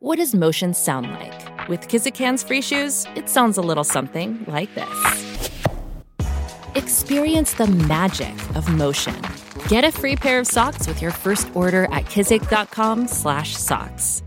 What does motion sound like? With Kizikans free shoes, it sounds a little something like this. Experience the magic of motion. Get a free pair of socks with your first order at kizik.com/socks.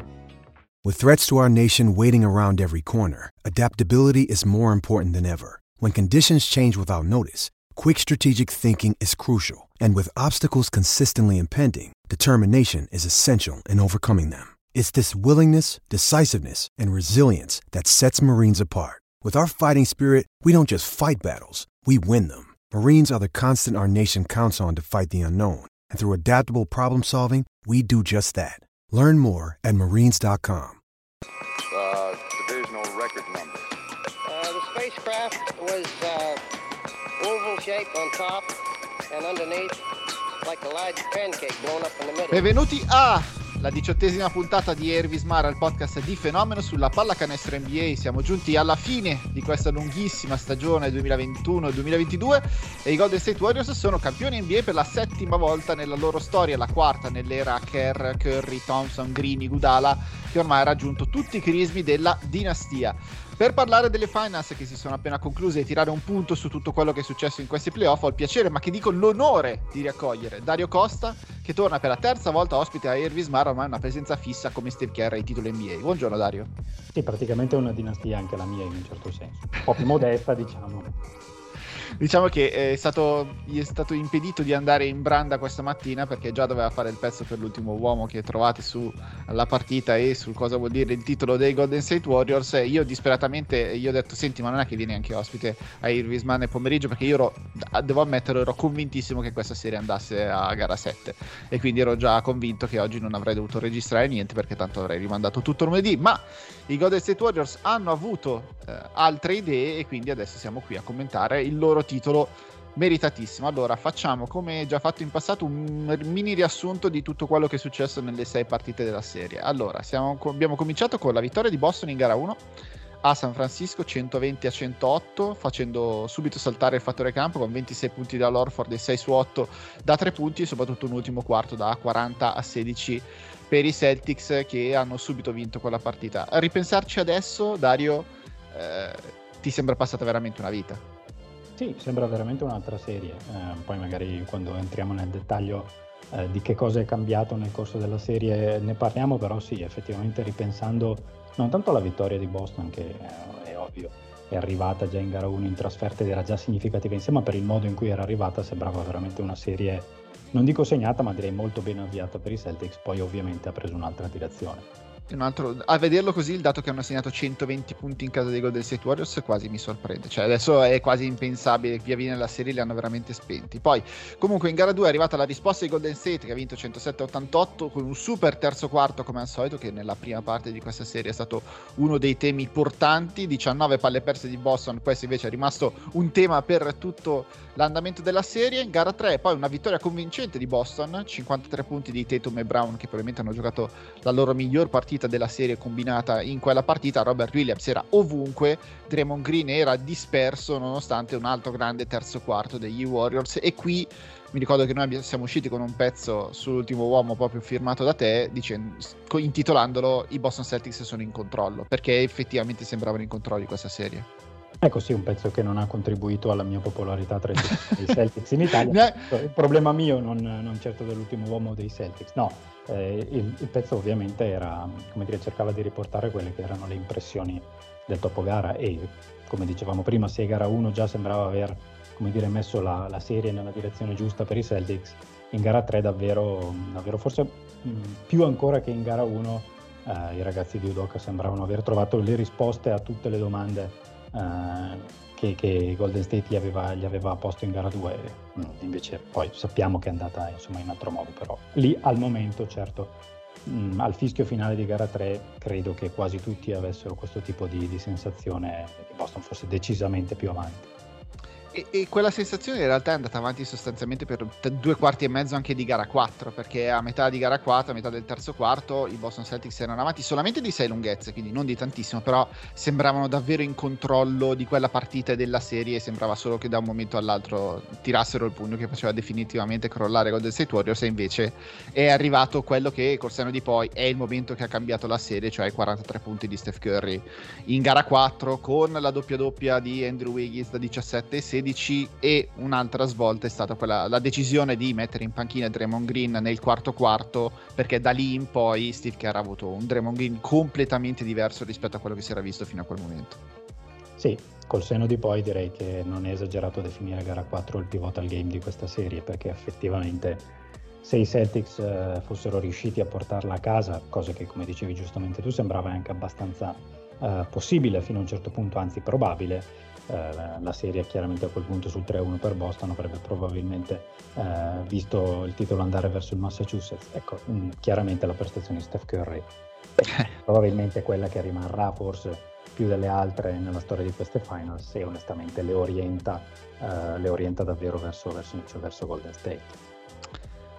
With threats to our nation waiting around every corner, adaptability is more important than ever. When conditions change without notice, quick strategic thinking is crucial, and with obstacles consistently impending, determination is essential in overcoming them. It's this willingness, decisiveness, and resilience that sets Marines apart. With our fighting spirit, we don't just fight battles, we win them. Marines are the constant our nation counts on to fight the unknown, and through adaptable problem solving, we do just that. Learn more at marines.com. Uh, divisional record number. Uh, the spacecraft was uh, oval shaped on top and underneath like a large pancake blown up in the middle. Benvenuti a la diciottesima puntata di Ervismar, il podcast di Fenomeno sulla pallacanestro NBA. Siamo giunti alla fine di questa lunghissima stagione 2021-2022 e i Golden State Warriors sono campioni NBA per la settima volta nella loro storia, la quarta nell'era Kerr, Curry, Thompson, Greeny, Gudala, che ormai ha raggiunto tutti i crismi della dinastia. Per parlare delle finals che si sono appena concluse e tirare un punto su tutto quello che è successo in questi playoff, ho il piacere, ma che dico l'onore di riaccogliere Dario Costa, che torna per la terza volta ospite a Irvis Mar, ormai una presenza fissa come Steve Kerr ai titoli NBA. Buongiorno Dario. Sì, praticamente è una dinastia anche la mia in un certo senso. Un po' più modesta, diciamo. Diciamo che è stato, gli è stato impedito di andare in branda questa mattina perché già doveva fare il pezzo per l'ultimo uomo che trovate sulla partita e su cosa vuol dire il titolo dei Golden State Warriors. Io disperatamente gli ho detto: Senti, ma non è che vieni anche ospite a Irvisman nel pomeriggio? Perché io ero, devo ammettere, ero convintissimo che questa serie andasse a gara 7 e quindi ero già convinto che oggi non avrei dovuto registrare niente perché tanto avrei rimandato tutto lunedì. Ma i Golden State Warriors hanno avuto eh, altre idee e quindi adesso siamo qui a commentare il loro titolo meritatissimo. Allora, facciamo come già fatto in passato un mini riassunto di tutto quello che è successo nelle sei partite della serie. Allora, siamo, abbiamo cominciato con la vittoria di Boston in gara 1 a San Francisco 120 a 108 facendo subito saltare il fattore campo con 26 punti dall'Orford e 6 su 8 da 3 punti e soprattutto un ultimo quarto da 40 a 16 per i Celtics che hanno subito vinto quella partita. A ripensarci adesso, Dario, eh, ti sembra passata veramente una vita? Sì, sembra veramente un'altra serie. Eh, poi magari quando entriamo nel dettaglio eh, di che cosa è cambiato nel corso della serie ne parliamo, però sì, effettivamente ripensando non tanto alla vittoria di Boston, che è ovvio, è arrivata già in gara 1 in trasferta ed era già significativa insieme, per il modo in cui era arrivata sembrava veramente una serie, non dico segnata, ma direi molto ben avviata per i Celtics, poi ovviamente ha preso un'altra direzione altro, a vederlo così, il dato che hanno segnato 120 punti in casa dei Golden State Warriors quasi mi sorprende. Cioè, adesso è quasi impensabile. Via via nella serie li hanno veramente spenti. Poi, comunque, in gara 2 è arrivata la risposta di Golden State che ha vinto 107-88 con un super terzo quarto, come al solito, che nella prima parte di questa serie è stato uno dei temi portanti. 19 palle perse di Boston, questo invece è rimasto un tema per tutto l'andamento della serie. In gara 3, poi una vittoria convincente di Boston, 53 punti di Tatum e Brown, che probabilmente hanno giocato la loro miglior partita partita della serie combinata in quella partita, Robert Williams era ovunque, Draymond Green era disperso nonostante un altro grande terzo quarto degli Warriors e qui mi ricordo che noi siamo usciti con un pezzo sull'ultimo uomo proprio firmato da te dicendo, intitolandolo I Boston Celtics sono in controllo perché effettivamente sembravano in controllo di questa serie. Ecco sì, un pezzo che non ha contribuito alla mia popolarità tra i Celtics in Italia. il problema mio, non, non, certo dell'ultimo uomo dei Celtics. No, eh, il, il, pezzo ovviamente era, come dire, cercava di riportare quelle che erano le impressioni del topo gara e, come dicevamo prima, se gara 1 già sembrava aver, come dire, messo la, la, serie nella direzione giusta per i Celtics, in gara 3 davvero, davvero forse mh, più ancora che in gara 1 eh, i ragazzi di Udoka sembravano aver trovato le risposte a tutte le domande che, che, Golden State gli aveva, gli aveva, posto in gara 2, mm, invece poi sappiamo che è andata insomma, in altro modo, però lì al momento certo mm, al fischio finale di gara 3 credo che quasi tutti avessero questo tipo di, di sensazione che Boston fosse decisamente più avanti. E, e, quella sensazione in realtà è andata avanti sostanzialmente per due quarti e mezzo anche di gara 4, perché a metà di gara 4, a metà del terzo quarto, i Boston Celtics erano avanti solamente di 6 lunghezze, quindi non di tantissimo, però sembravano davvero in controllo di quella partita e della serie, sembrava solo che da un momento all'altro tirassero il pugno che faceva definitivamente crollare Golden State Warriors e invece è arrivato quello che col seno di poi è il momento che ha cambiato la serie, cioè i 43 punti di Steph Curry. In gara 4 con la doppia doppia di Andrew Wiggins da 17 e 16 16 e un'altra svolta è stata quella, la decisione di mettere in panchina Draymond Green nel quarto quarto perché da lì in poi Steve Kerr ha avuto un Draymond Green completamente diverso rispetto a quello che si era visto fino a quel momento. Sì, col seno di poi direi che non è esagerato definire gara 4 il pivotal game di questa serie perché effettivamente se i Celtics eh, fossero riusciti a portarla a casa, cosa che come dicevi giustamente tu sembrava anche abbastanza eh, possibile fino a un certo punto, anzi probabile, eh, la serie chiaramente a quel punto sul 3-1 per Boston avrebbe probabilmente eh, visto il titolo andare verso il Massachusetts. Ecco, mh, mm, chiaramente la prestazione di Steph Curry è probabilmente quella che rimarrà forse più delle altre nella storia di queste finals e onestamente le orienta, eh, le orienta davvero verso, verso, verso Golden State.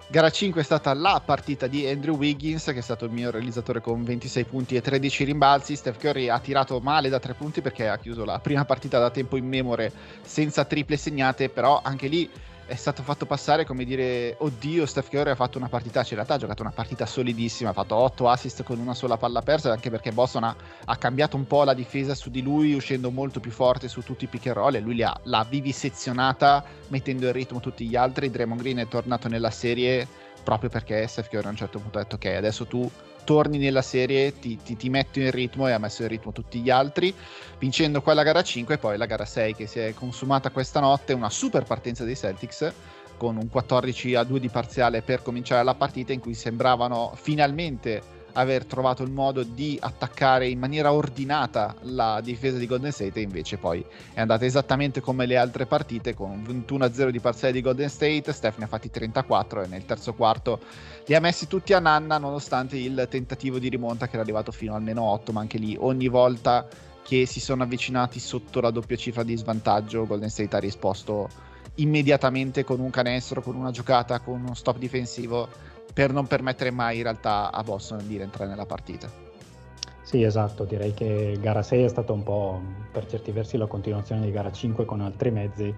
Gara 5 è stata la partita di Andrew Wiggins, che è stato il mio realizzatore con 26 punti e 13 rimbalzi. Steph Curry ha tirato male da 3 punti perché ha chiuso la prima partita da tempo in memore senza triple segnate, però anche lì è stato fatto passare come dire oddio Steph Curry ha fatto una partita in realtà ha giocato una partita solidissima ha fatto 8 assist con una sola palla persa anche perché Boston ha, ha cambiato un po' la difesa su di lui uscendo molto più forte su tutti i pick and roll e lui ha, l'ha vivisezionata mettendo in ritmo tutti gli altri. Draymond Green è tornato nella serie proprio perché Steph Curry a un certo punto ha detto ok adesso tu torni nella serie, ti, ti, ti, metto in ritmo e ha messo in ritmo tutti gli altri, vincendo quella gara 5 e poi la gara 6 che si è consumata questa notte, una super partenza dei Celtics con un 14 a 2 di parziale per cominciare la partita in cui sembravano finalmente aver trovato il modo di attaccare in maniera ordinata la difesa di Golden State e invece poi è andata esattamente come le altre partite con un 21-0 di parziale di Golden State, Steph ne ha fatti 34 e nel terzo quarto li ha messi tutti a nanna nonostante il tentativo di rimonta che era arrivato fino al meno 8 ma anche lì ogni volta che si sono avvicinati sotto la doppia cifra di svantaggio Golden State ha risposto immediatamente con un canestro, con una giocata, con uno stop difensivo per non permettere mai in realtà a Boston di rientrare nella partita. Sì, esatto, direi che gara 6 è stata un po' per certi versi la continuazione di gara 5 con altri mezzi.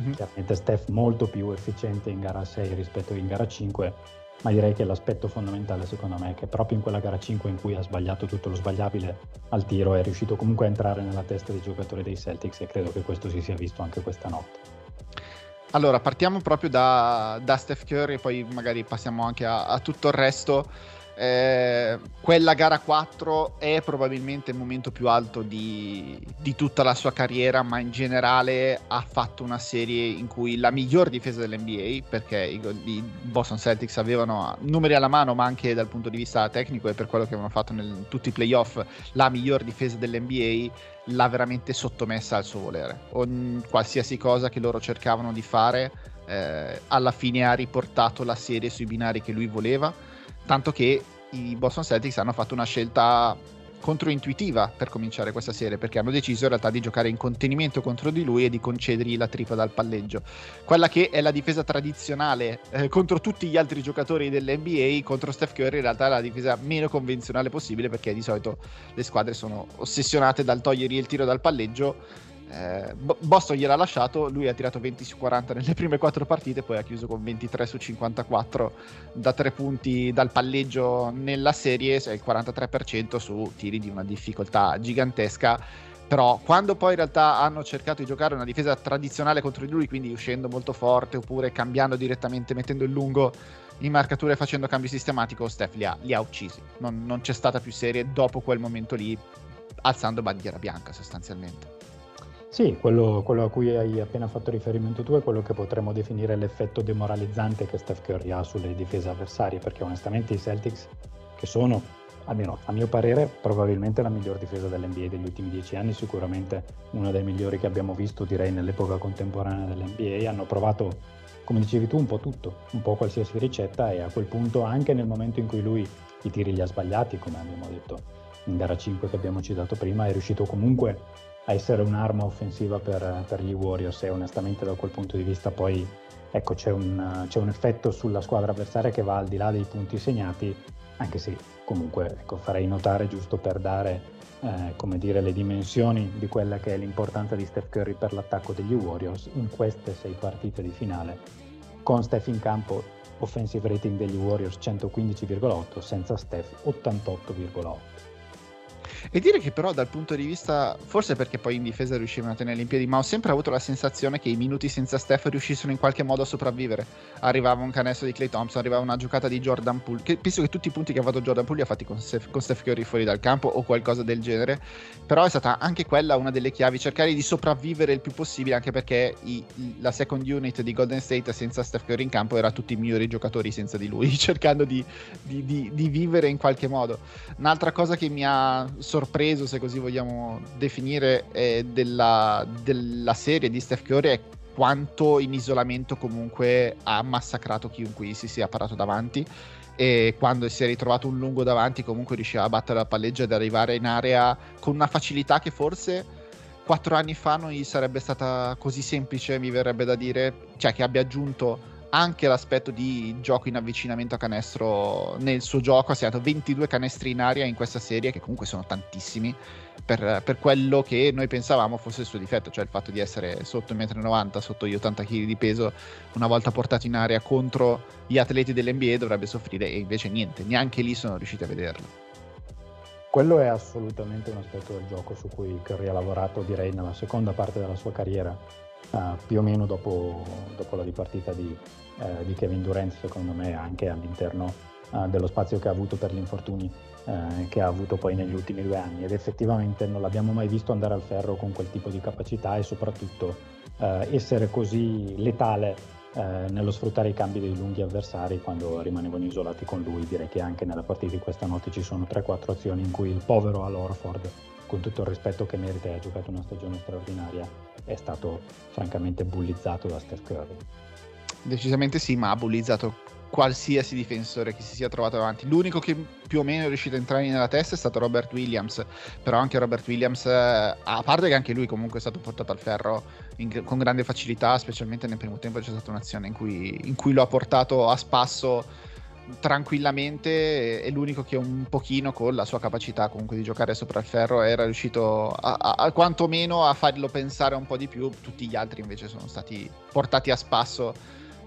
Mm-hmm. Chiaramente Steph molto più efficiente in gara 6 rispetto in gara 5, ma direi che l'aspetto fondamentale secondo me è che proprio in quella gara 5 in cui ha sbagliato tutto lo sbagliabile al tiro è riuscito comunque a entrare nella testa dei giocatori dei Celtics e credo che questo si sia visto anche questa notte. Allora, partiamo proprio da, da Steph Curry e poi magari passiamo anche a, a tutto il resto. Eh, quella gara 4 è probabilmente il momento più alto di, di, tutta la sua carriera, ma in generale ha fatto una serie in cui la miglior difesa dell'NBA, perché i, i Boston Celtics avevano numeri alla mano, ma anche dal punto di vista tecnico e per quello che avevano fatto in tutti i playoff, la miglior difesa dell'NBA l'ha veramente sottomessa al suo volere. Ogni, qualsiasi cosa che loro cercavano di fare, eh, alla fine ha riportato la serie sui binari che lui voleva tanto che i Boston Celtics hanno fatto una scelta controintuitiva per cominciare questa serie perché hanno deciso in realtà di giocare in contenimento contro di lui e di concedergli la tripla dal palleggio. Quella che è la difesa tradizionale eh, contro tutti gli altri giocatori dell'NBA contro Steph Curry in realtà è la difesa meno convenzionale possibile perché di solito le squadre sono ossessionate dal togliergli il tiro dal palleggio eh, Boston gliel'ha lasciato, lui ha tirato 20 su 40 nelle prime 4 partite, poi ha chiuso con 23 su 54 da 3 punti dal palleggio nella serie, cioè il 43% su tiri di una difficoltà gigantesca. Però quando poi in realtà hanno cercato di giocare una difesa tradizionale contro di lui, quindi uscendo molto forte oppure cambiando direttamente, mettendo il lungo in marcatura e facendo cambio sistematico, Steph li ha, li ha uccisi. Non, non c'è stata più serie dopo quel momento lì, alzando bandiera bianca sostanzialmente. Sì, quello, quello, a cui hai appena fatto riferimento tu è quello che potremmo definire l'effetto demoralizzante che Steph Curry ha sulle difese avversarie, perché onestamente i Celtics, che sono, almeno a mio parere, probabilmente la miglior difesa dell'NBA degli ultimi dieci anni, sicuramente una delle migliori che abbiamo visto, direi, nell'epoca contemporanea dell'NBA, hanno provato, come dicevi tu, un po' tutto, un po' qualsiasi ricetta e a quel punto, anche nel momento in cui lui i tiri li ha sbagliati, come abbiamo detto in gara 5 che abbiamo citato prima, è riuscito comunque a essere un'arma offensiva per, per gli Warriors e onestamente da quel punto di vista poi ecco, c'è, un, c'è, un, effetto sulla squadra avversaria che va al di là dei punti segnati, anche se comunque ecco, farei notare giusto per dare eh, come dire, le dimensioni di quella che è l'importanza di Steph Curry per l'attacco degli Warriors in queste sei partite di finale, con Steph in campo offensive rating degli Warriors 115,8, senza Steph 88,8. E dire che però dal punto di vista, forse perché poi in difesa riuscivano a tenerli in piedi, ma ho sempre avuto la sensazione che i minuti senza Steph riuscissero in qualche modo a sopravvivere. Arrivava un canestro di Clay Thompson, arrivava una giocata di Jordan Poole, che penso che tutti i punti che ha fatto Jordan Poole li ha fatti con Steph, con Steph Curry fuori dal campo o qualcosa del genere, però è stata anche quella una delle chiavi, cercare di sopravvivere il più possibile, anche perché i, la second unit di Golden State senza Steph Curry in campo era tutti i migliori giocatori senza di lui, cercando di, di, di, di vivere in qualche modo. Un'altra cosa che mi ha sorpreso, se così vogliamo definire, eh, della, della, serie di Steph Curry è quanto in isolamento comunque ha massacrato chiunque si sia parato davanti. E quando si è ritrovato un lungo davanti comunque riusciva a battere la palleggia ed arrivare in area con una facilità che forse quattro anni fa non gli sarebbe stata così semplice, mi verrebbe da dire, cioè che abbia aggiunto anche l'aspetto di gioco in avvicinamento a canestro nel suo gioco. Ha segnato 22 canestri in aria in questa serie, che comunque sono tantissimi, per, per, quello che noi pensavamo fosse il suo difetto, cioè il fatto di essere sotto i 1,90 m, sotto gli 80 kg di peso, una volta portato in aria contro gli atleti dell'NBA dovrebbe soffrire, e invece niente, neanche lì sono riusciti a vederlo. Quello è assolutamente un aspetto del gioco su cui Curry ha lavorato, direi, nella seconda parte della sua carriera uh, più o meno dopo, dopo la dipartita di, uh, di, Kevin Durant, secondo me anche all'interno uh, dello spazio che ha avuto per gli infortuni che ha avuto poi negli ultimi due anni ed effettivamente non l'abbiamo mai visto andare al ferro con quel tipo di capacità e soprattutto essere così letale nello sfruttare i cambi dei lunghi avversari quando rimanevano isolati con lui. Direi che anche nella partita di questa notte ci sono 3-4 azioni in cui il povero Al Orford, con tutto il rispetto che merita e ha giocato una stagione straordinaria, è stato francamente bullizzato da Steph Curry. Decisamente sì, ma ha bullizzato qualsiasi difensore che si sia trovato davanti. L'unico che più o meno è riuscito a entrare nella testa è stato Robert Williams, però anche Robert Williams, eh, a parte che anche lui comunque è stato portato al ferro in, con grande facilità, specialmente nel primo tempo c'è stata un'azione in cui, in cui lo ha portato a spasso tranquillamente è l'unico che un pochino con la sua capacità comunque di giocare sopra il ferro era riuscito a, a, a quantomeno a farlo pensare un po' di più. Tutti gli altri invece sono stati portati a spasso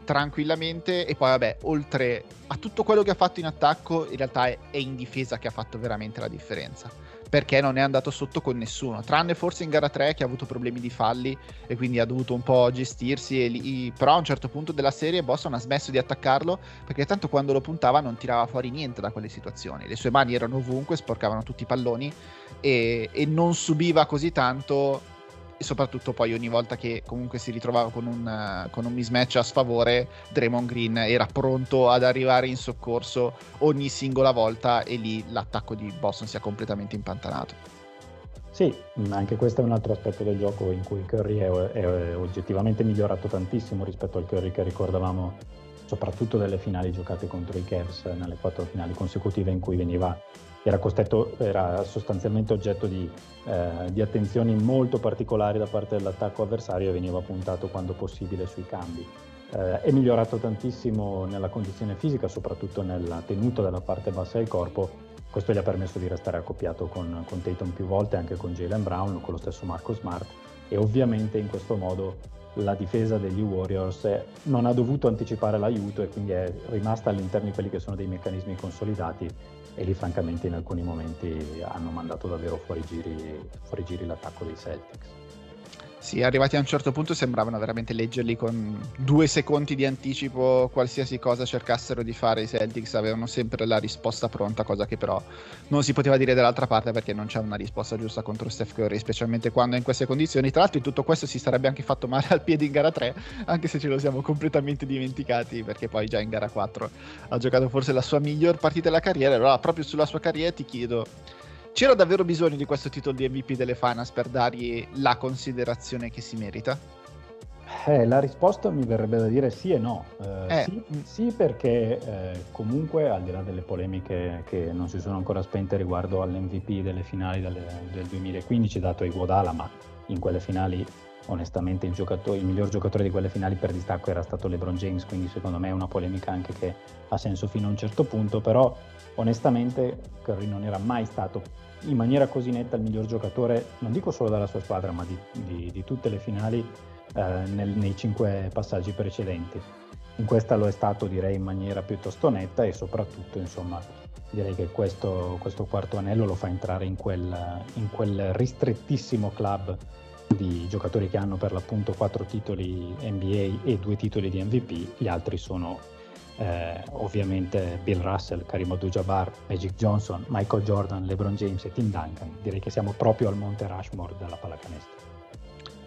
tranquillamente. E poi vabbè oltre a tutto quello che ha fatto in attacco in realtà è, è in difesa che ha fatto veramente la differenza perché non è andato sotto con nessuno, tranne forse in gara 3 che ha avuto problemi di falli e quindi ha dovuto un po' gestirsi, lì, però a un certo punto della serie Boston ha smesso di attaccarlo perché tanto quando lo puntava non tirava fuori niente da quelle situazioni, le sue mani erano ovunque, sporcavano tutti i palloni e, e non subiva così tanto e soprattutto poi ogni volta che comunque si ritrovava con un, con un mismatch a sfavore, Draymond Green era pronto ad arrivare in soccorso ogni singola volta e lì l'attacco di Boston si è completamente impantanato. Sì, anche questo è un altro aspetto del gioco in cui Curry è, è oggettivamente migliorato tantissimo rispetto al Curry che ricordavamo soprattutto delle finali giocate contro i Cavs nelle quattro finali consecutive in cui veniva era, costetto, era sostanzialmente oggetto di, eh, di, attenzioni molto particolari da parte dell'attacco avversario e veniva puntato quando possibile sui cambi. Eh, è migliorato tantissimo nella condizione fisica, soprattutto nella tenuta della parte bassa del corpo. Questo gli ha permesso di restare accoppiato con, con Tatum più volte, anche con Jalen Brown, con lo stesso Marco Smart e ovviamente in questo modo la difesa degli Warriors non ha dovuto anticipare l'aiuto e quindi è rimasta all'interno di quelli che sono dei meccanismi consolidati e lì francamente in alcuni momenti hanno mandato davvero fuori giri, fuori giri l'attacco dei Celtics. Sì, arrivati a un certo punto sembravano veramente leggerli con due secondi di anticipo, qualsiasi cosa cercassero di fare i Celtics avevano sempre la risposta pronta, cosa che però non si poteva dire dall'altra parte perché non c'è una risposta giusta contro Steph Curry, specialmente quando è in queste condizioni. Tra l'altro in tutto questo si sarebbe anche fatto male al piede in gara 3, anche se ce lo siamo completamente dimenticati perché poi già in gara 4 ha giocato forse la sua miglior partita della carriera. Allora proprio sulla sua carriera ti chiedo c'era davvero bisogno di questo titolo di MVP delle finals per dargli la considerazione che si merita? Eh, la risposta mi verrebbe da dire sì e no. Eh, Eh, sì, sì, perché eh, comunque, al di là delle polemiche che non si sono ancora spente riguardo all'MVP delle finali del, del 2015 dato a Iguodala, ma in quelle finali onestamente il, il miglior giocatore di quelle finali per distacco era stato LeBron James, quindi secondo me è una polemica anche che ha senso fino a un certo punto, però onestamente Curry non era mai stato in maniera così netta il miglior giocatore, non dico solo della sua squadra, ma di, di- di tutte le finali eh, nel- nei cinque passaggi precedenti. In questa lo è stato direi in maniera piuttosto netta e soprattutto insomma direi che questo, questo quarto anello lo fa entrare in quel, in quel ristrettissimo club di giocatori che hanno per l'appunto quattro titoli NBA e due titoli di MVP, gli altri sono eh, ovviamente Bill Russell, Karim Abdul-Jabbar, Magic Johnson, Michael Jordan, LeBron James e Tim Duncan. Direi che siamo proprio al Monte Rushmore della pallacanestro.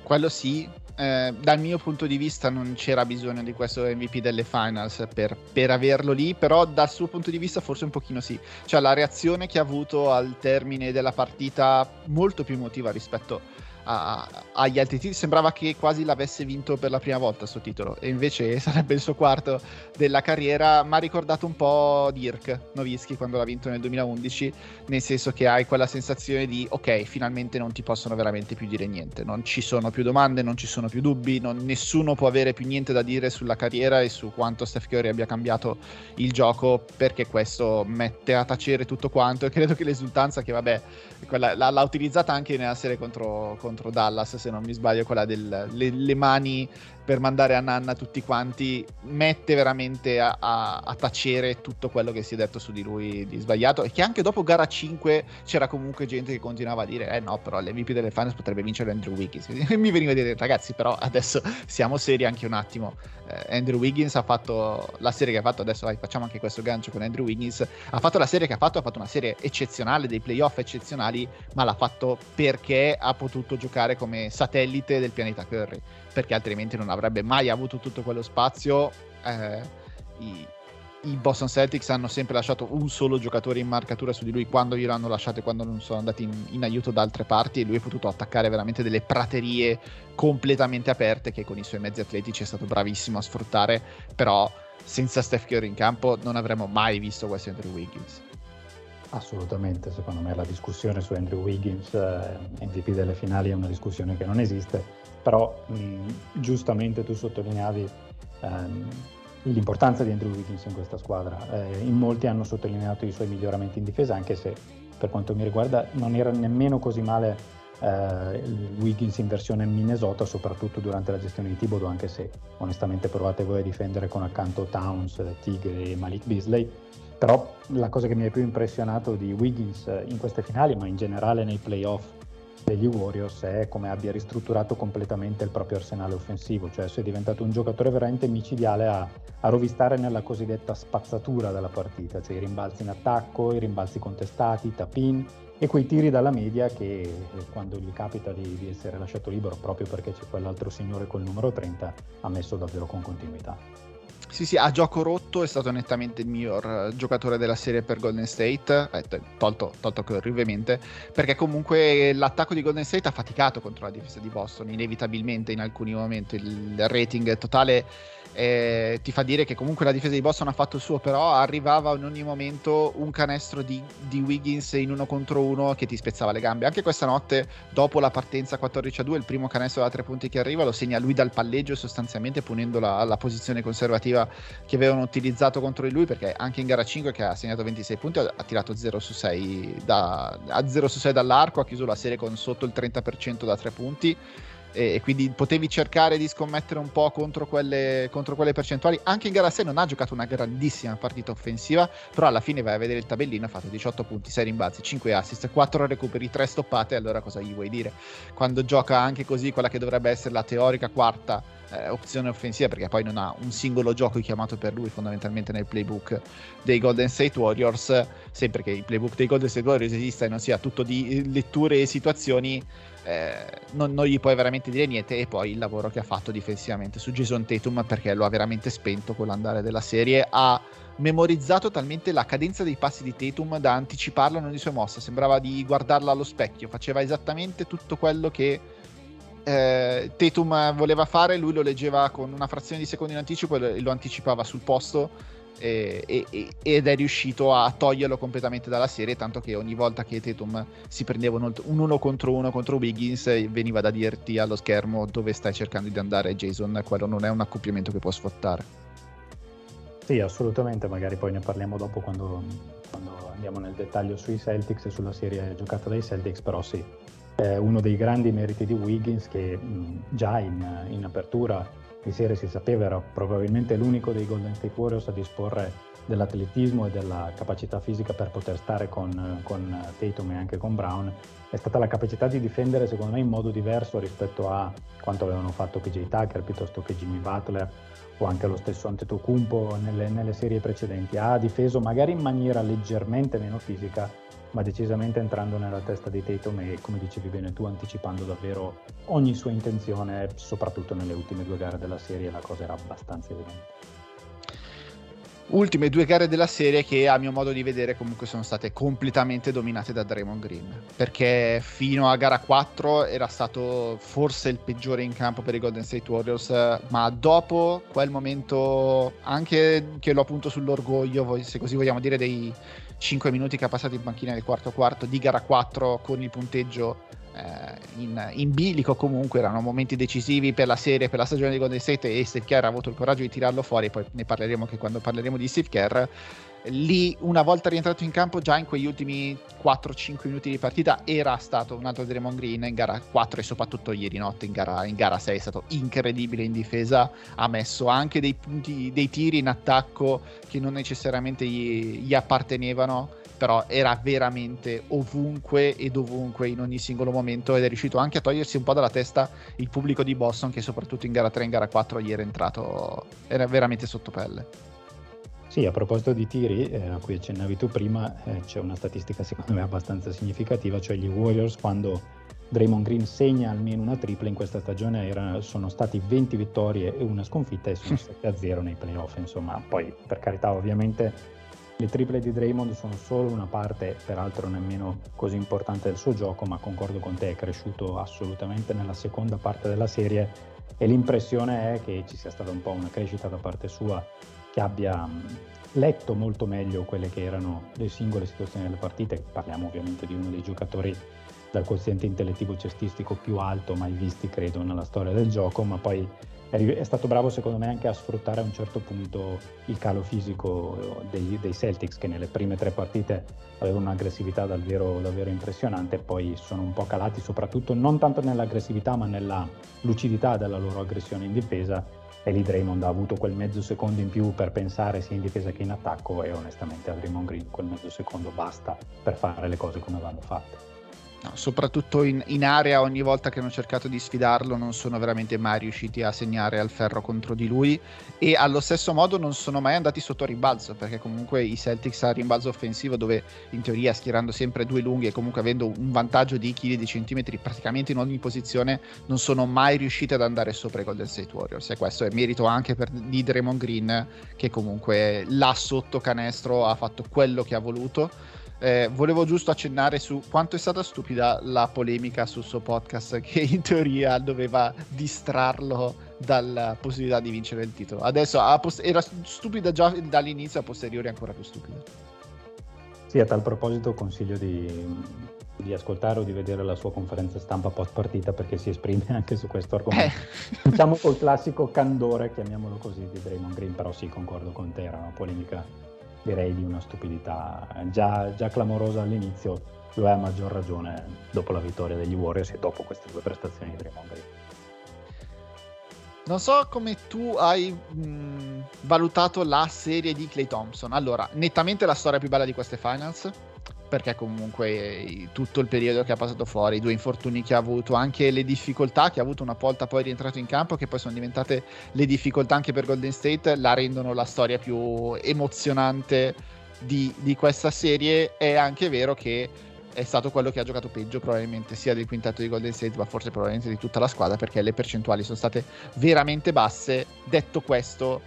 Quello sì, eh, dal mio punto di vista non c'era bisogno di questo MVP delle finals per, per averlo lì, però dal suo punto di vista forse un pochino sì. Cioè la reazione che ha avuto al termine della partita molto più emotiva rispetto a- agli altri titoli, sembrava che quasi l'avesse vinto per la prima volta sto titolo e invece sarebbe il suo quarto della carriera, mi ha ricordato un po' Dirk Nowitzki quando l'ha vinto nel 2011, nel senso che hai quella sensazione di ok, finalmente non ti possono veramente più dire niente, non ci sono più domande, non ci sono più dubbi, non- nessuno può avere più niente da dire sulla carriera e su quanto Steph Curry abbia cambiato il gioco perché questo mette a tacere tutto quanto. E credo che l'esultanza che vabbè quella- l'ha, l'ha utilizzata anche nella serie contro, contro Dallas se non mi sbaglio quella delle le mani per mandare a nanna tutti quanti mette veramente a, a- a tacere tutto quello che si è detto su di lui di sbagliato e che anche dopo gara 5 c'era comunque gente che continuava a dire eh no però l'MVP delle finals potrebbe vincere Andrew Wiggins. Mi veniva a dire ragazzi però adesso siamo seri anche un attimo. Eh, Andrew Wiggins ha fatto la serie che ha fatto adesso vai, facciamo anche questo gancio con Andrew Wiggins ha fatto la serie che ha fatto ha fatto una serie eccezionale dei playoff eccezionali ma l'ha fatto perché ha potuto giocare come satellite del pianeta Curry perché altrimenti non avrebbe mai avuto tutto quello spazio. Eh, i, i Boston Celtics hanno sempre lasciato un solo giocatore in marcatura su di lui quando gliel'hanno lasciato e quando non sono andati in, in aiuto da altre parti e lui ha potuto attaccare veramente delle praterie completamente aperte che con i suoi mezzi atletici è stato bravissimo a sfruttare, però senza Steph Curry in campo non avremmo mai visto questo Andrew Wiggins. Assolutamente, secondo me la discussione su Andrew Wiggins, eh, MVP delle finali, è una discussione che non esiste, però mh, giustamente tu sottolineavi ehm, l'importanza di Andrew Wiggins in questa squadra. Eh, in molti hanno sottolineato i suoi miglioramenti in difesa, anche se per quanto mi riguarda non era nemmeno così male eh, Wiggins in versione Minnesota, soprattutto durante la gestione di Thibodeau, anche se onestamente provate voi a difendere con accanto Towns, Tigre e Malik Beasley. Però la cosa che mi ha più impressionato di Wiggins eh, in queste finali, ma in generale nei playoff degli Warriors, è come abbia ristrutturato completamente il proprio arsenale offensivo, cioè se è diventato un giocatore veramente micidiale a, a rovistare nella cosiddetta spazzatura della partita, cioè i rimbalzi in attacco, i rimbalzi contestati, i tap-in e quei tiri dalla media che eh, quando gli capita di, di essere lasciato libero proprio perché c'è quell'altro signore col numero 30 ha messo davvero con continuità. Sì, sì, a gioco rotto è stato nettamente il miglior eh, giocatore della serie per Golden State, eh, tolto, tolto Curry ovviamente, perché comunque l'attacco di Golden State ha faticato contro la difesa di Boston, inevitabilmente in alcuni momenti. Il rating totale eh, ti fa dire che comunque la difesa di Boston ha fatto il suo, però arrivava in ogni momento un canestro di, di Wiggins in uno contro uno che ti spezzava le gambe. Anche questa notte, dopo la partenza 14 a 2, il primo canestro da tre punti che arriva lo segna lui dal palleggio sostanzialmente punendo la, la posizione conservativa che avevano utilizzato contro di lui perché anche in gara 5 che ha segnato 26 punti ha, ha tirato 0 su 6 da, a 0 su 6 dall'arco, ha chiuso la serie con sotto il 30% da tre punti e, quindi potevi cercare di scommettere un po' contro quelle, contro quelle percentuali. Anche in gara 6 non ha giocato una grandissima partita offensiva, però alla fine vai a vedere il tabellino, ha fatto 18 punti, 6 rimbalzi, 5 assist, 4 recuperi, 3 stoppate, allora cosa gli vuoi dire? Quando gioca anche così quella che dovrebbe essere la teorica quarta eh, opzione offensiva, perché poi non ha un singolo gioco chiamato per lui fondamentalmente nel playbook dei Golden State Warriors, sempre che il playbook dei Golden State Warriors esista e non sia tutto di letture e situazioni, eh, non, non, gli puoi veramente dire niente. E poi il lavoro che ha fatto difensivamente su Jason Tatum, perché lo ha veramente spento con l'andare della serie. Ha memorizzato talmente la cadenza dei passi di Tatum da anticiparla in ogni sua mossa. Sembrava di guardarla allo specchio, faceva esattamente tutto quello che eh, Tatum voleva fare, lui lo leggeva con una frazione di secondo in anticipo e lo anticipava sul posto eh, e, ed è riuscito a toglierlo completamente dalla serie, tanto che ogni volta che Tatum si prendeva un, un uno contro uno contro Wiggins veniva da dirti allo schermo dove stai cercando di andare Jason, quello non è un accoppiamento che può sfruttare. Sì, assolutamente, magari poi ne parliamo dopo quando, quando andiamo nel dettaglio sui Celtics e sulla serie giocata dai Celtics, però sì, uno dei grandi meriti di Wiggins che mh, già in, in apertura di serie si sapeva era probabilmente l'unico dei Golden State Warriors a disporre dell'atletismo e della capacità fisica per poter stare con, con Tatum e anche con Brown. È stata la capacità di difendere secondo me in modo diverso rispetto a quanto avevano fatto PJ Tucker piuttosto che Jimmy Butler o anche lo stesso Antetokounmpo nelle, nelle serie precedenti. Ha difeso magari in maniera leggermente meno fisica ma decisamente entrando nella testa di Tatum e come dicevi bene tu anticipando davvero ogni sua intenzione, soprattutto nelle ultime due gare della serie la cosa era abbastanza evidente. Ultime due gare della serie che a mio modo di vedere comunque sono state completamente dominate da Draymond Green perché fino a gara 4 era stato forse il peggiore in campo per i Golden State Warriors ma dopo quel momento anche che lo appunto sull'orgoglio se così vogliamo dire dei, 5 minuti che ha passato in panchina nel quarto quarto di gara 4 con il punteggio eh, in, in, bilico comunque erano momenti decisivi per la serie, per la stagione di Golden State e Steve Kerr ha avuto il coraggio di tirarlo fuori, poi ne parleremo anche quando parleremo di Steve Kerr lì una volta rientrato in campo già in quegli ultimi 4-5 minuti di partita era stato un altro Draymond Green in gara 4 e soprattutto ieri notte in gara, in gara 6 è stato incredibile in difesa ha messo anche dei punti dei tiri in attacco che non necessariamente gli, gli appartenevano però era veramente ovunque e dovunque in ogni singolo momento ed è riuscito anche a togliersi un po' dalla testa il pubblico di Boston che soprattutto in gara 3 e in gara 4 gli era entrato era veramente sotto pelle sì, a proposito di tiri, eh, a cui accennavi tu prima, eh, c'è una statistica secondo me abbastanza significativa, cioè gli Warriors quando Draymond Green segna almeno una tripla in questa stagione era, sono stati 20 vittorie e una sconfitta e sono 7-0 nei playoff, insomma, poi per carità ovviamente le triple di Draymond sono solo una parte, peraltro nemmeno così importante del suo gioco, ma concordo con te, è cresciuto assolutamente nella seconda parte della serie e l'impressione è che ci sia stata un po' una crescita da parte sua che abbia letto molto meglio quelle che erano le singole situazioni delle partite. Parliamo ovviamente di uno dei giocatori dal quoziente intellettivo cestistico più alto mai visti, credo, nella storia del gioco, ma poi è stato bravo secondo me anche a sfruttare a un certo punto il calo fisico dei, dei Celtics che nelle prime tre partite avevano un'aggressività davvero, davvero impressionante poi sono un po' calati soprattutto non tanto nell'aggressività ma nella lucidità della loro aggressione in difesa e lì Draymond ha avuto quel mezzo secondo in più per pensare sia in difesa che in attacco e onestamente a Draymond Green quel mezzo secondo basta per fare le cose come vanno fatte. No, soprattutto in, in, area ogni volta che hanno cercato di sfidarlo non sono veramente mai riusciti a segnare al ferro contro di lui. E allo stesso modo non sono mai andati sotto rimbalzo perché comunque i Celtics a rimbalzo offensivo dove in teoria schierando sempre due lunghi e comunque avendo un vantaggio di chili di centimetri praticamente in ogni posizione non sono mai riusciti ad andare sopra i Golden State Warriors. E questo è merito anche per, di Draymond Green che comunque là sotto canestro ha fatto quello che ha voluto eh, volevo giusto accennare su quanto è stata stupida la polemica sul suo podcast che in teoria doveva distrarlo dalla possibilità di vincere il titolo. Adesso post- era stupida già dall'inizio, a posteriori ancora più stupida. Sì, a tal proposito consiglio di, di ascoltare o di vedere la sua conferenza stampa post partita perché si esprime anche su questo argomento. Eh. Diciamo col classico candore, chiamiamolo così, di Draymond Green, però sì, concordo con te, era una polemica direi di una stupidità già, già clamorosa all'inizio, lo è a maggior ragione dopo la vittoria degli Warriors e dopo queste due prestazioni di Draymond Green. Non so come tu hai mh, valutato la serie di Clay Thompson. Allora, nettamente la storia più bella di queste finals perché comunque tutto il periodo che ha passato fuori, i due infortuni che ha avuto, anche le difficoltà che ha avuto una volta poi rientrato in campo, che poi sono diventate le difficoltà anche per Golden State, la rendono la storia più emozionante di, di questa serie. È anche vero che è stato quello che ha giocato peggio probabilmente sia del quintetto di Golden State ma forse probabilmente di tutta la squadra perché le percentuali sono state veramente basse detto questo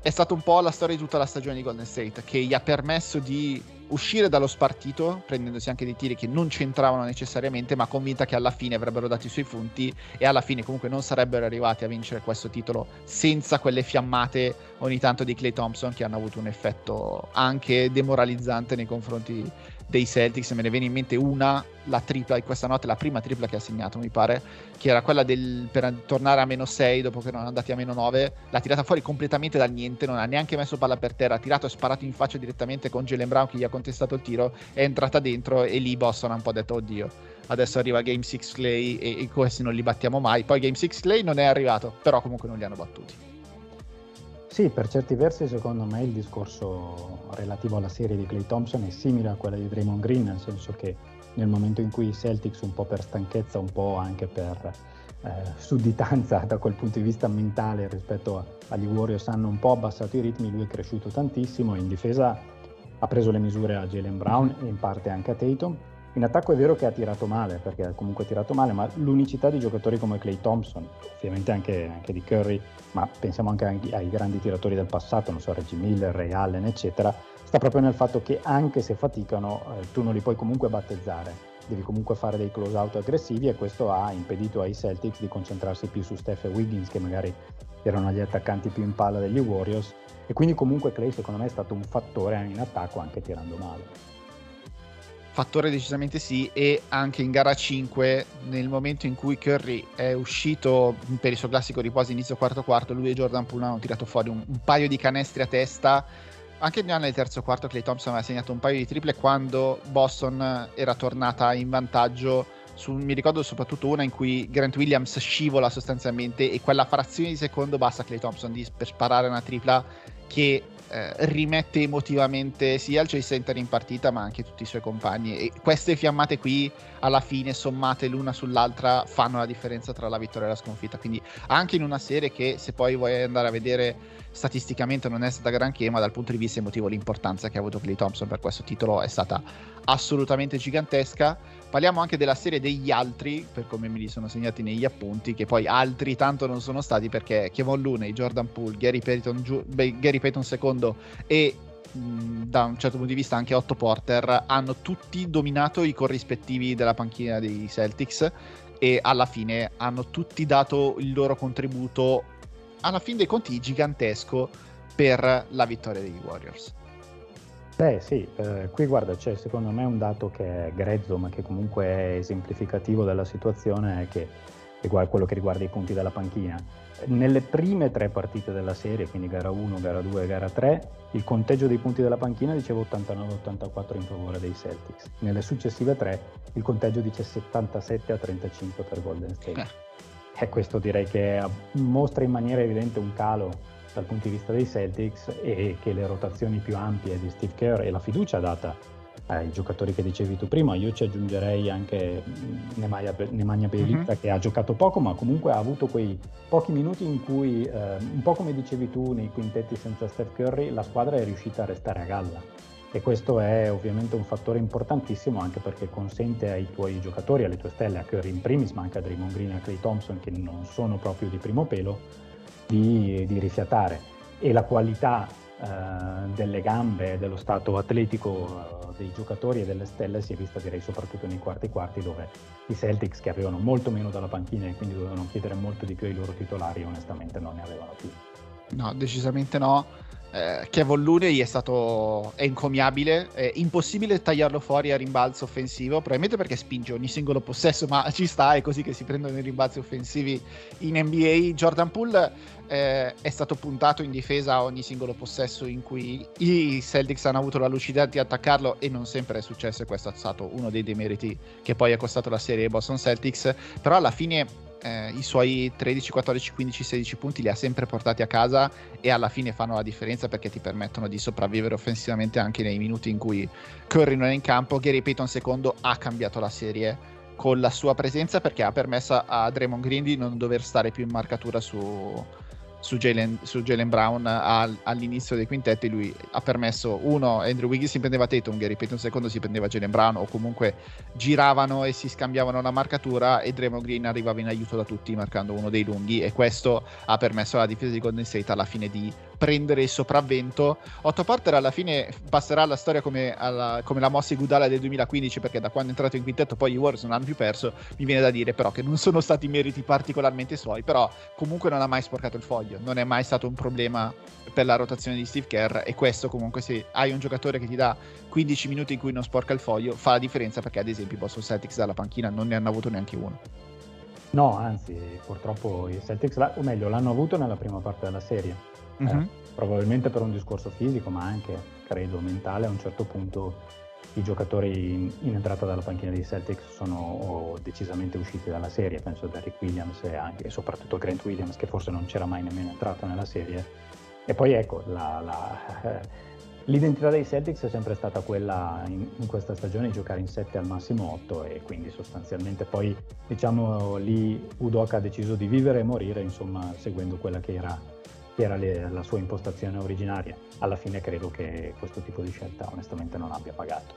è stata un po' la storia di tutta la stagione di Golden State che gli ha permesso di uscire dallo spartito, prendendosi anche dei tiri che non c'entravano necessariamente, ma convinta che alla fine avrebbero dato i suoi punti e alla fine comunque non sarebbero arrivati a vincere questo titolo senza quelle fiammate ogni tanto di Clay Thompson che hanno avuto un effetto anche demoralizzante nei confronti dei Celtics, me ne viene in mente una, la tripla di questa notte, la prima tripla che ha segnato mi pare, che era quella del, per tornare a meno 6 dopo che erano andati a meno 9, l'ha tirata fuori completamente dal niente, non ha neanche messo palla per terra, ha tirato e sparato in faccia direttamente con Jalen Brown che gli ha contestato il tiro, è entrata dentro e lì Boston ha un po' detto oddio. Adesso arriva Game 6 Clay e, e questi non li battiamo mai. Poi Game 6 Clay non è arrivato, però comunque non li hanno battuti. Sì, per certi versi secondo me il discorso relativo alla serie di Clay Thompson è simile a quella di Draymond Green, nel senso che nel momento in cui i Celtics un po' per stanchezza, un po' anche per eh, sudditanza da quel punto di vista mentale rispetto a, agli Warriors hanno un po' abbassato i ritmi, lui è cresciuto tantissimo, in difesa ha preso le misure a Jalen Brown e in parte anche a Tatum in attacco è vero che ha tirato male, perché ha comunque tirato male, ma l'unicità di giocatori come Clay Thompson, ovviamente anche, anche di Curry, ma pensiamo anche ai, ai grandi tiratori del passato, non so, Reggie Miller, Ray Allen, eccetera, sta proprio nel fatto che anche se faticano, eh, tu non li puoi comunque battezzare, devi comunque fare dei close out aggressivi e questo ha impedito ai Celtics di concentrarsi più su Steph e Wiggins, che magari erano gli attaccanti più in palla degli Warriors, e quindi comunque Clay secondo me è stato un fattore in attacco anche tirando male fattore decisamente sì e anche in gara 5 nel momento in cui Curry è uscito per il suo classico riposo inizio quarto quarto lui e Jordan Poole hanno tirato fuori un, un paio di canestri a testa. Anche nel terzo quarto Clay Thompson aveva segnato un paio di triple quando Boston era tornata in vantaggio su, mi ricordo soprattutto una in cui Grant Williams scivola sostanzialmente e quella frazione di secondo basta Clay Thompson di, per sparare una tripla che eh, rimette emotivamente sia il Chase Center in partita ma anche tutti i suoi compagni. E queste fiammate qui alla fine sommate l'una sull'altra fanno la differenza tra la vittoria e la sconfitta. Quindi anche in una serie che se poi vuoi andare a vedere statisticamente non è stata granché ma dal punto di vista emotivo l'importanza che ha avuto Clay Thompson per questo titolo è stata assolutamente gigantesca Parliamo anche della serie degli altri, per come me li sono segnati negli appunti, che poi altri tanto non sono stati perché Kevon Looney, Jordan Poole, Gary Payton, Giu- Gary Payton II e da un certo punto di vista anche Otto Porter hanno tutti dominato i corrispettivi della panchina dei Celtics e alla fine hanno tutti dato il loro contributo alla fine dei conti gigantesco per la vittoria dei Warriors. Beh sì, eh, qui guarda c'è secondo me un dato che è grezzo ma che comunque è esemplificativo della situazione che riguarda quello che riguarda i punti della panchina. Nelle prime tre partite della serie, quindi gara 1, gara 2 e gara 3, il conteggio dei punti della panchina diceva 89-84 in favore dei Celtics. Nelle successive tre il conteggio dice 77 a 35 per Golden State. Eh. E questo direi che mostra in maniera evidente un calo dal punto di vista dei Celtics e che le rotazioni più ampie di Steve Kerr e la fiducia data ai giocatori che dicevi tu prima, io ci aggiungerei anche Nemanja, Nemanja Bjelica uh-huh. che ha giocato poco ma comunque ha avuto quei pochi minuti in cui, eh, un po' come dicevi tu nei quintetti senza Steph Curry, la squadra è riuscita a restare a galla e questo è ovviamente un fattore importantissimo anche perché consente ai tuoi giocatori, alle tue stelle, a Curry in primis ma anche a Draymond Green e a Clay Thompson che non sono proprio di primo pelo, di, di rifiatare e la qualità eh, delle gambe dello stato atletico eh, dei giocatori e delle stelle si è vista direi soprattutto nei quarti quarti dove i Celtics che avevano molto meno dalla panchina e quindi dovevano chiedere molto di più ai loro titolari onestamente non ne avevano più. No, decisamente no eh, Kevin Looney è stato è incomiabile, è impossibile tagliarlo fuori a rimbalzo offensivo, probabilmente perché spinge ogni singolo possesso, ma ci sta, è così che si prendono i rimbalzi offensivi in NBA. Jordan Poole eh, è stato puntato in difesa a ogni singolo possesso in cui i Celtics hanno avuto la lucidità di attaccarlo e non sempre è successo e questo è stato uno dei demeriti che poi ha costato la serie ai Boston Celtics, però alla fine eh, i suoi 13, 14, 15, 16 punti li ha sempre portati a casa e alla fine fanno la differenza perché ti permettono di sopravvivere offensivamente anche nei minuti in cui Curry non è in campo. Gary Payton II ha cambiato la serie con la sua presenza perché ha permesso a Draymond Green di non dover stare più in marcatura su, su Jalen, su Jalen Brown al, all'inizio dei quintetti lui ha permesso uno Andrew Wiggins si prendeva Tatum Gary Payton secondo si prendeva Jalen Brown o comunque giravano e si scambiavano la marcatura e Draymond Green arrivava in aiuto da tutti marcando uno dei lunghi e questo ha permesso alla difesa di Golden State alla fine di prendere il sopravvento. Otto Porter alla fine passerà alla storia come, alla, come la mossa Gudala del 2015 perché da quando è entrato in quintetto poi i Warriors non hanno più perso, mi viene da dire però che non sono stati meriti particolarmente suoi, però comunque non ha mai sporcato il foglio, non è mai stato un problema per la rotazione di Steve Kerr e questo comunque se hai un giocatore che ti dà 15 minuti in cui non sporca il foglio fa la differenza perché ad esempio i Boston Celtics dalla panchina non ne hanno avuto neanche uno. No, anzi, purtroppo i Celtics, o meglio, l'hanno avuto nella prima parte della serie. Mm-hmm. Eh, probabilmente per un discorso fisico, ma anche, credo, mentale. A un certo punto i giocatori in, in entrata dalla panchina dei Celtics sono decisamente usciti dalla serie. Penso a Derrick Williams e, anche, e soprattutto Grant Williams, che forse non c'era mai nemmeno entrato nella serie. E poi ecco, la, la, L'identità dei Celtics è sempre stata quella in, in, questa stagione di giocare in 7 al massimo 8 e quindi sostanzialmente poi diciamo lì Udoka ha deciso di vivere e morire insomma seguendo quella che era, che era le, la sua impostazione originaria. Alla fine credo che questo tipo di scelta onestamente non abbia pagato.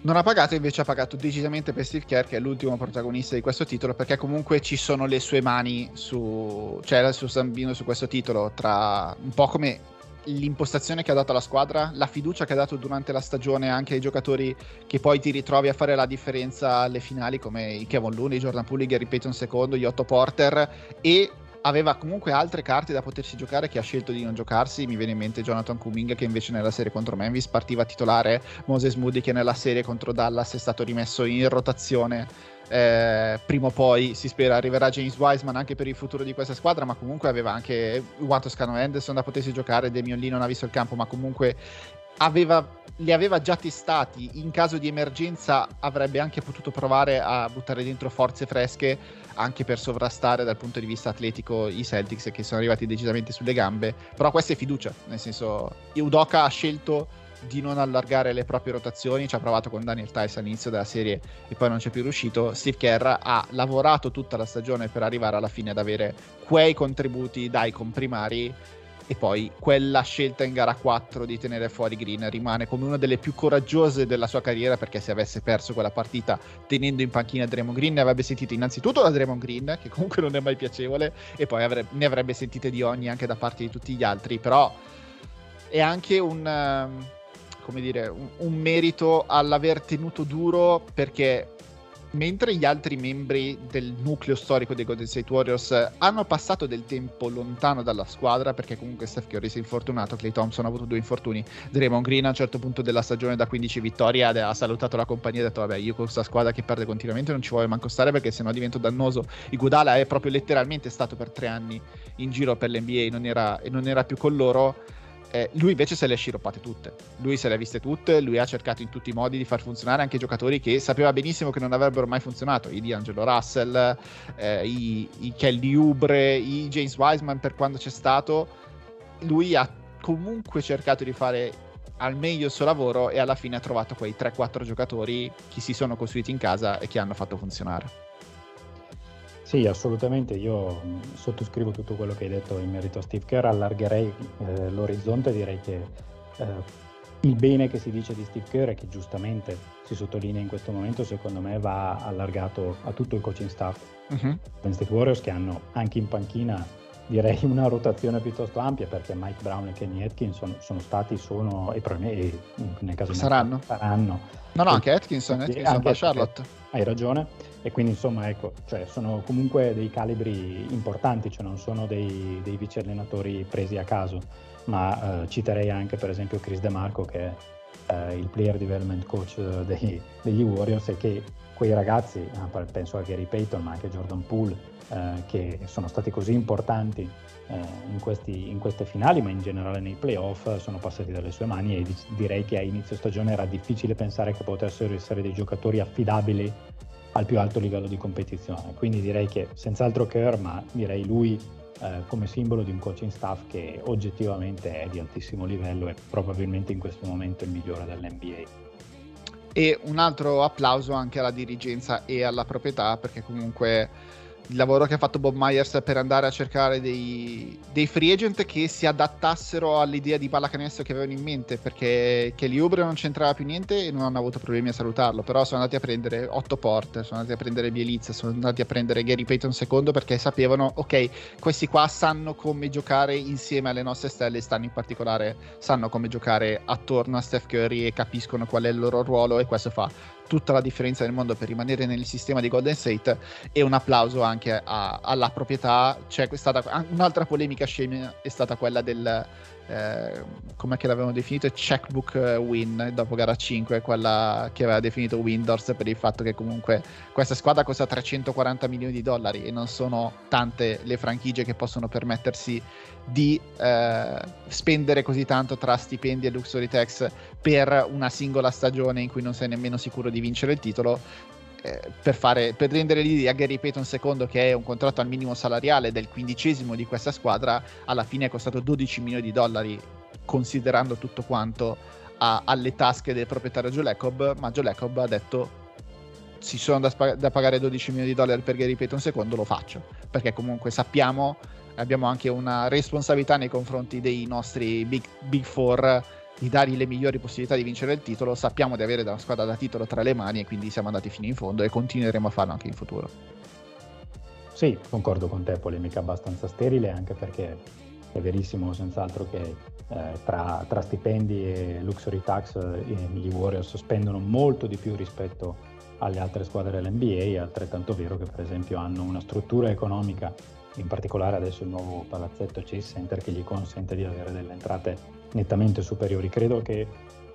Non ha pagato, invece ha pagato decisamente per Steve Kerr, che è l'ultimo protagonista di questo titolo, perché comunque ci sono le sue mani su. cioè il suo stambino su questo titolo, tra un po' come l'impostazione che ha dato alla squadra, la fiducia che ha dato durante la stagione anche ai giocatori che poi ti ritrovi a fare la differenza alle finali come i Kevin Looney, Jordan Pulling, ripeto un secondo, gli Otto Porter e aveva comunque altre carte da potersi giocare che ha scelto di non giocarsi. Mi viene in mente Jonathan Cumming che invece nella serie contro Memphis partiva titolare, Moses Moody che nella serie contro Dallas è stato rimesso in rotazione eh, prima o poi si spera arriverà James Wiseman anche per il futuro di questa squadra, ma comunque aveva anche Juan Toscano Anderson da potersi giocare, Demion Lee non ha visto il campo, ma comunque aveva, li aveva già testati, in caso di emergenza avrebbe anche potuto provare a buttare dentro forze fresche anche per sovrastare dal punto di vista atletico i Celtics che sono arrivati decisamente sulle gambe, però questa è fiducia, nel senso Udoka ha scelto di non allargare le proprie rotazioni, ci ha provato con Daniel Tice all'inizio della serie e poi non ci è più riuscito. Steve Kerr ha lavorato tutta la stagione per arrivare alla fine ad avere quei contributi dai comprimari e poi quella scelta in gara 4 di tenere fuori Green rimane come una delle più coraggiose della sua carriera perché se avesse perso quella partita tenendo in panchina Draymond Green ne avrebbe sentito innanzitutto da Draymond Green che comunque non è mai piacevole e poi avrebbe, ne avrebbe sentite di ogni anche da parte di tutti gli altri. Però è anche un come dire, un, un merito all'aver tenuto duro perché mentre gli altri membri del nucleo storico dei Golden State Warriors hanno passato del tempo lontano dalla squadra, perché comunque Steph Curry si è infortunato, Clay Thompson ha avuto due infortuni, Draymond Green a un certo punto della stagione da 15 vittorie ha salutato la compagnia e ha detto vabbè io con questa squadra che perde continuamente non ci voglio manco stare perché sennò divento dannoso. Iguodala è proprio letteralmente stato per tre anni in giro per l'NBA e non era, e non era più con loro eh, lui invece se le ha sciroppate tutte. Lui se le ha viste tutte, lui ha cercato in tutti i modi di far funzionare anche giocatori che sapeva benissimo che non avrebbero mai funzionato. I di Angelo Russell, eh, i, i Kelly Ubre, i James Wiseman per quando c'è stato. Lui ha comunque cercato di fare al meglio il suo lavoro e alla fine ha trovato quei 3-4 giocatori che si sono costruiti in casa e che hanno fatto funzionare. Sì, assolutamente, io sottoscrivo tutto quello che hai detto in merito a Steve Kerr, allargherei eh, l'orizzonte e direi che eh, il bene che si dice di Steve Kerr e che giustamente si sottolinea in questo momento, secondo me va allargato a tutto il coaching staff uh-huh. State Warriors che hanno anche in panchina direi una rotazione piuttosto ampia perché Mike Brown e Kenny Atkinson sono stati, sono e probabilmente nel caso saranno. saranno. No, no, anche Atkinson, Atkinson anche, Charlotte. Hai ragione e quindi insomma ecco, cioè, sono comunque dei calibri importanti, cioè non sono dei, dei vice allenatori presi a caso, ma eh, citerei anche per esempio Chris DeMarco che è eh, il player development coach dei, degli Warriors e che quei ragazzi, eh, penso a Gary Payton ma anche Jordan Poole, eh, che sono stati così importanti eh, in, questi, in, queste finali, ma in generale nei playoff, sono passati dalle sue mani e direi che a inizio stagione era difficile pensare che potessero essere dei giocatori affidabili al più alto livello di competizione. Quindi direi che senz'altro Kerr, ma direi lui eh, come simbolo di un coaching staff che oggettivamente è di altissimo livello e probabilmente in questo momento il migliore dell'NBA. E un altro applauso anche alla dirigenza e alla proprietà perché comunque il lavoro che ha fatto Bob Myers per andare a cercare dei, dei free agent che si adattassero all'idea di pallacanestro che avevano in mente, perché Kelly Oubre non c'entrava più niente e non hanno avuto problemi a salutarlo, però sono andati a prendere Otto Porter, sono andati a prendere Bielizza, sono andati a prendere Gary Payton II perché sapevano, ok, questi qua sanno come giocare insieme alle nostre stelle, stanno in particolare, sanno come giocare attorno a Steph Curry e capiscono qual è il loro ruolo e questo fa tutta la differenza del mondo per rimanere nel sistema di Golden State e un applauso anche a, alla proprietà. C'è stata un'altra polemica scema è stata quella del eh, come l'avevano definito checkbook eh, win dopo gara 5 quella che aveva definito Windows per il fatto che comunque questa squadra costa 340 milioni di dollari e non sono tante le franchigie che possono permettersi di eh, spendere così tanto tra stipendi e luxury tax per una singola stagione in cui non sei nemmeno sicuro di vincere il titolo eh, per, fare, per rendere l'idea Gary Payton secondo che è un contratto al minimo salariale del quindicesimo di questa squadra alla fine è costato 12 milioni di dollari considerando tutto quanto a, alle tasche del proprietario Joe Lacob ma Joe Lacob ha detto ci sono da, da, pagare 12 milioni di dollari per Gary Payton secondo lo faccio. Perché comunque sappiamo abbiamo anche una responsabilità nei confronti dei nostri big, big four di dargli le migliori possibilità di vincere il titolo. Sappiamo di avere una squadra da titolo tra le mani e quindi siamo andati fino in fondo e continueremo a farlo anche in futuro. Sì, concordo con te, polemica abbastanza sterile anche perché è verissimo senz'altro che eh, tra, tra, stipendi e luxury tax eh, gli Warriors spendono molto di più rispetto alle altre squadre dell'NBA, è altrettanto vero che per esempio hanno una struttura economica in particolare adesso il nuovo palazzetto Chase Center che gli consente di avere delle entrate nettamente superiori. Credo che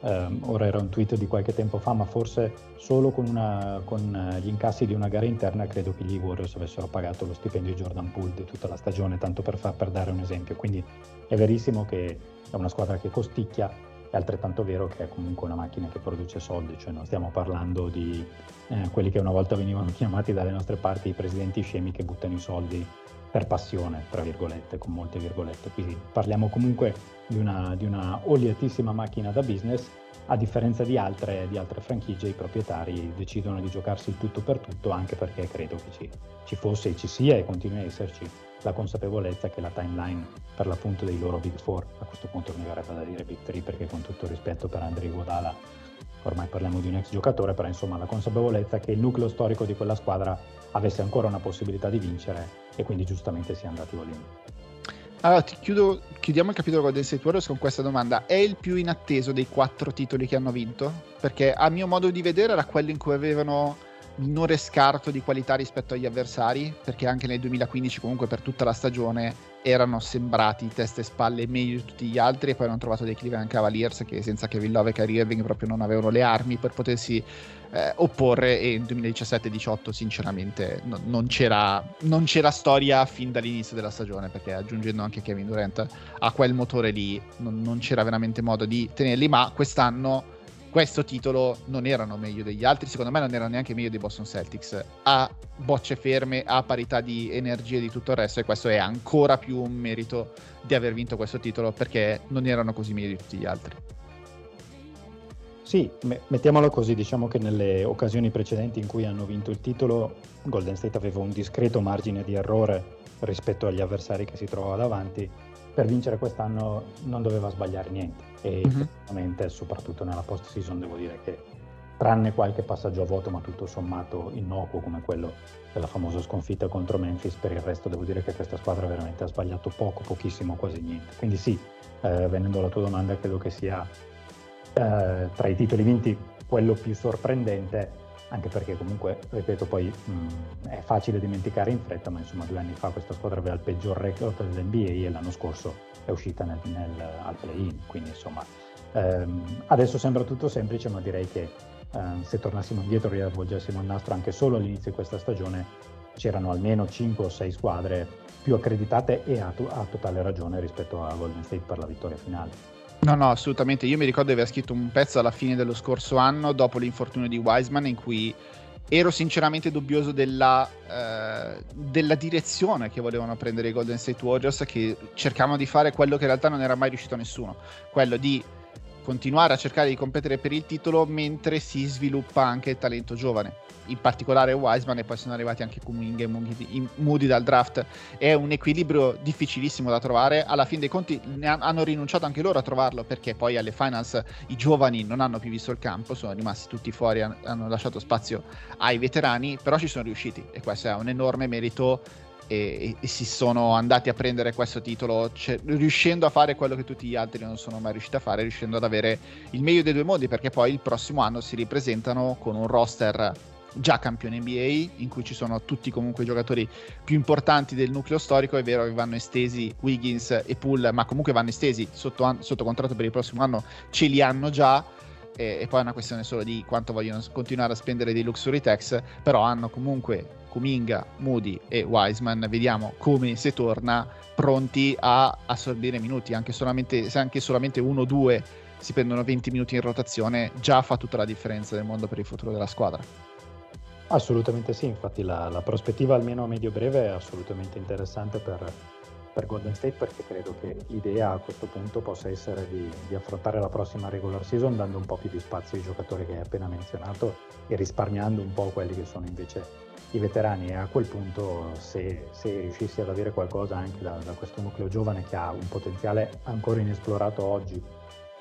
ehm, ora era un tweet di qualche tempo fa, ma forse solo con, una, con eh, gli incassi di una gara interna credo che gli Warriors avessero pagato lo stipendio di Jordan Poole di tutta la stagione, tanto per, far, per dare un esempio. Quindi è verissimo che è una squadra che costicchia, è altrettanto vero che è comunque una macchina che produce soldi, cioè non stiamo parlando di eh, quelli che una volta venivano chiamati dalle nostre parti i presidenti scemi che buttano i soldi per passione, tra virgolette, con molte virgolette. Quindi parliamo comunque di una, di una oliatissima macchina da business, a differenza di altre, di altre, franchigie, i proprietari decidono di giocarsi il tutto per tutto, anche perché credo che ci, ci fosse e ci sia e continui a esserci la consapevolezza che la timeline per l'appunto dei loro Big Four, a questo punto mi verrebbe da dire Big Three perché con tutto rispetto per Andrei Guadala, ormai parliamo di un ex giocatore, però insomma la consapevolezza che il nucleo storico di quella squadra avesse ancora una possibilità di vincere e quindi giustamente si è andati all in. Allora, chiudo, chiudiamo il capitolo Golden State Warriors con questa domanda. È il più inatteso dei quattro titoli che hanno vinto? Perché a mio modo di vedere era quello in cui avevano minore scarto di qualità rispetto agli avversari, perché anche nel 2015 comunque per tutta la stagione erano sembrati teste e spalle meglio di tutti gli altri e poi hanno trovato dei Cleveland Cavaliers che senza Kevin Love e Kyrie Irving proprio non avevano le armi per potersi eh, opporre e nel 2017-18 sinceramente no, non, c'era, non, c'era, storia fin dall'inizio della stagione perché aggiungendo anche Kevin Durant a quel motore lì non, non c'era veramente modo di tenerli ma quest'anno questo titolo non erano meglio degli altri, secondo me non erano neanche meglio dei Boston Celtics, a bocce ferme, a parità di energia e di tutto il resto e questo è ancora più un merito di aver vinto questo titolo perché non erano così meglio di tutti gli altri. Sì, mettiamolo così, diciamo che nelle occasioni precedenti in cui hanno vinto il titolo Golden State aveva un discreto margine di errore rispetto agli avversari che si trovava davanti, per vincere quest'anno non doveva sbagliare niente. E mm-hmm. soprattutto nella post season devo dire che tranne qualche passaggio a vuoto ma tutto sommato innocuo come quello della famosa sconfitta contro Memphis per il resto devo dire che questa squadra veramente ha sbagliato poco, pochissimo, quasi niente. Quindi sì, eh, venendo alla tua domanda credo che sia eh, tra i titoli vinti quello più sorprendente anche perché comunque, ripeto, poi mh, è facile dimenticare in fretta, ma insomma due anni fa questa squadra aveva il peggior record dell'NBA e l'anno scorso è uscita nel, nel, al play-in, quindi insomma ehm, adesso sembra tutto semplice, ma direi che ehm, se tornassimo indietro e riavvolgessimo il nastro anche solo all'inizio di questa stagione, c'erano almeno 5 o 6 squadre più accreditate e a, a totale ragione rispetto a Golden State per la vittoria finale. No, no, assolutamente. Io mi ricordo di aver scritto un pezzo alla fine dello scorso anno, dopo l'infortunio di Wiseman, in cui ero sinceramente dubbioso della, eh, della, direzione che volevano prendere i Golden State Warriors, che cercavano di fare quello che in realtà non era mai riuscito a nessuno, quello di continuare a cercare di competere per il titolo mentre si sviluppa anche il talento giovane in particolare Wiseman e poi sono arrivati anche Kuminga e Moody dal draft. È un equilibrio difficilissimo da trovare. Alla fine dei conti hanno rinunciato anche loro a trovarlo perché poi alle finals i giovani non hanno più visto il campo sono rimasti tutti fuori hanno lasciato spazio ai veterani però ci sono riusciti e questo è un enorme merito e, e, si sono andati a prendere questo titolo cioè, riuscendo a fare quello che tutti gli altri non sono mai riusciti a fare, riuscendo ad avere il meglio dei due mondi perché poi il prossimo anno si ripresentano con un roster già campione NBA, in cui ci sono tutti comunque i giocatori più importanti del nucleo storico. È vero che vanno estesi Wiggins e Poole, ma comunque vanno estesi sotto, an- sotto contratto per il prossimo anno, ce li hanno già. E, e, poi è una questione solo di quanto vogliono continuare a spendere dei luxury tax, però hanno comunque Kuminga, Moody e Wiseman. Vediamo come se torna pronti a assorbire minuti, anche solamente, se anche solamente uno o due si prendono 20 minuti in rotazione, già fa tutta la differenza del mondo per il futuro della squadra. Assolutamente sì, infatti la, la, prospettiva almeno a medio breve è assolutamente interessante per, per, Golden State perché credo che l'idea a questo punto possa essere di, di, affrontare la prossima regular season dando un po' più di spazio ai giocatori che hai appena menzionato e risparmiando un po' quelli che sono invece i veterani. E a quel punto se, se riuscissi ad avere qualcosa anche da, da questo nucleo giovane che ha un potenziale ancora inesplorato oggi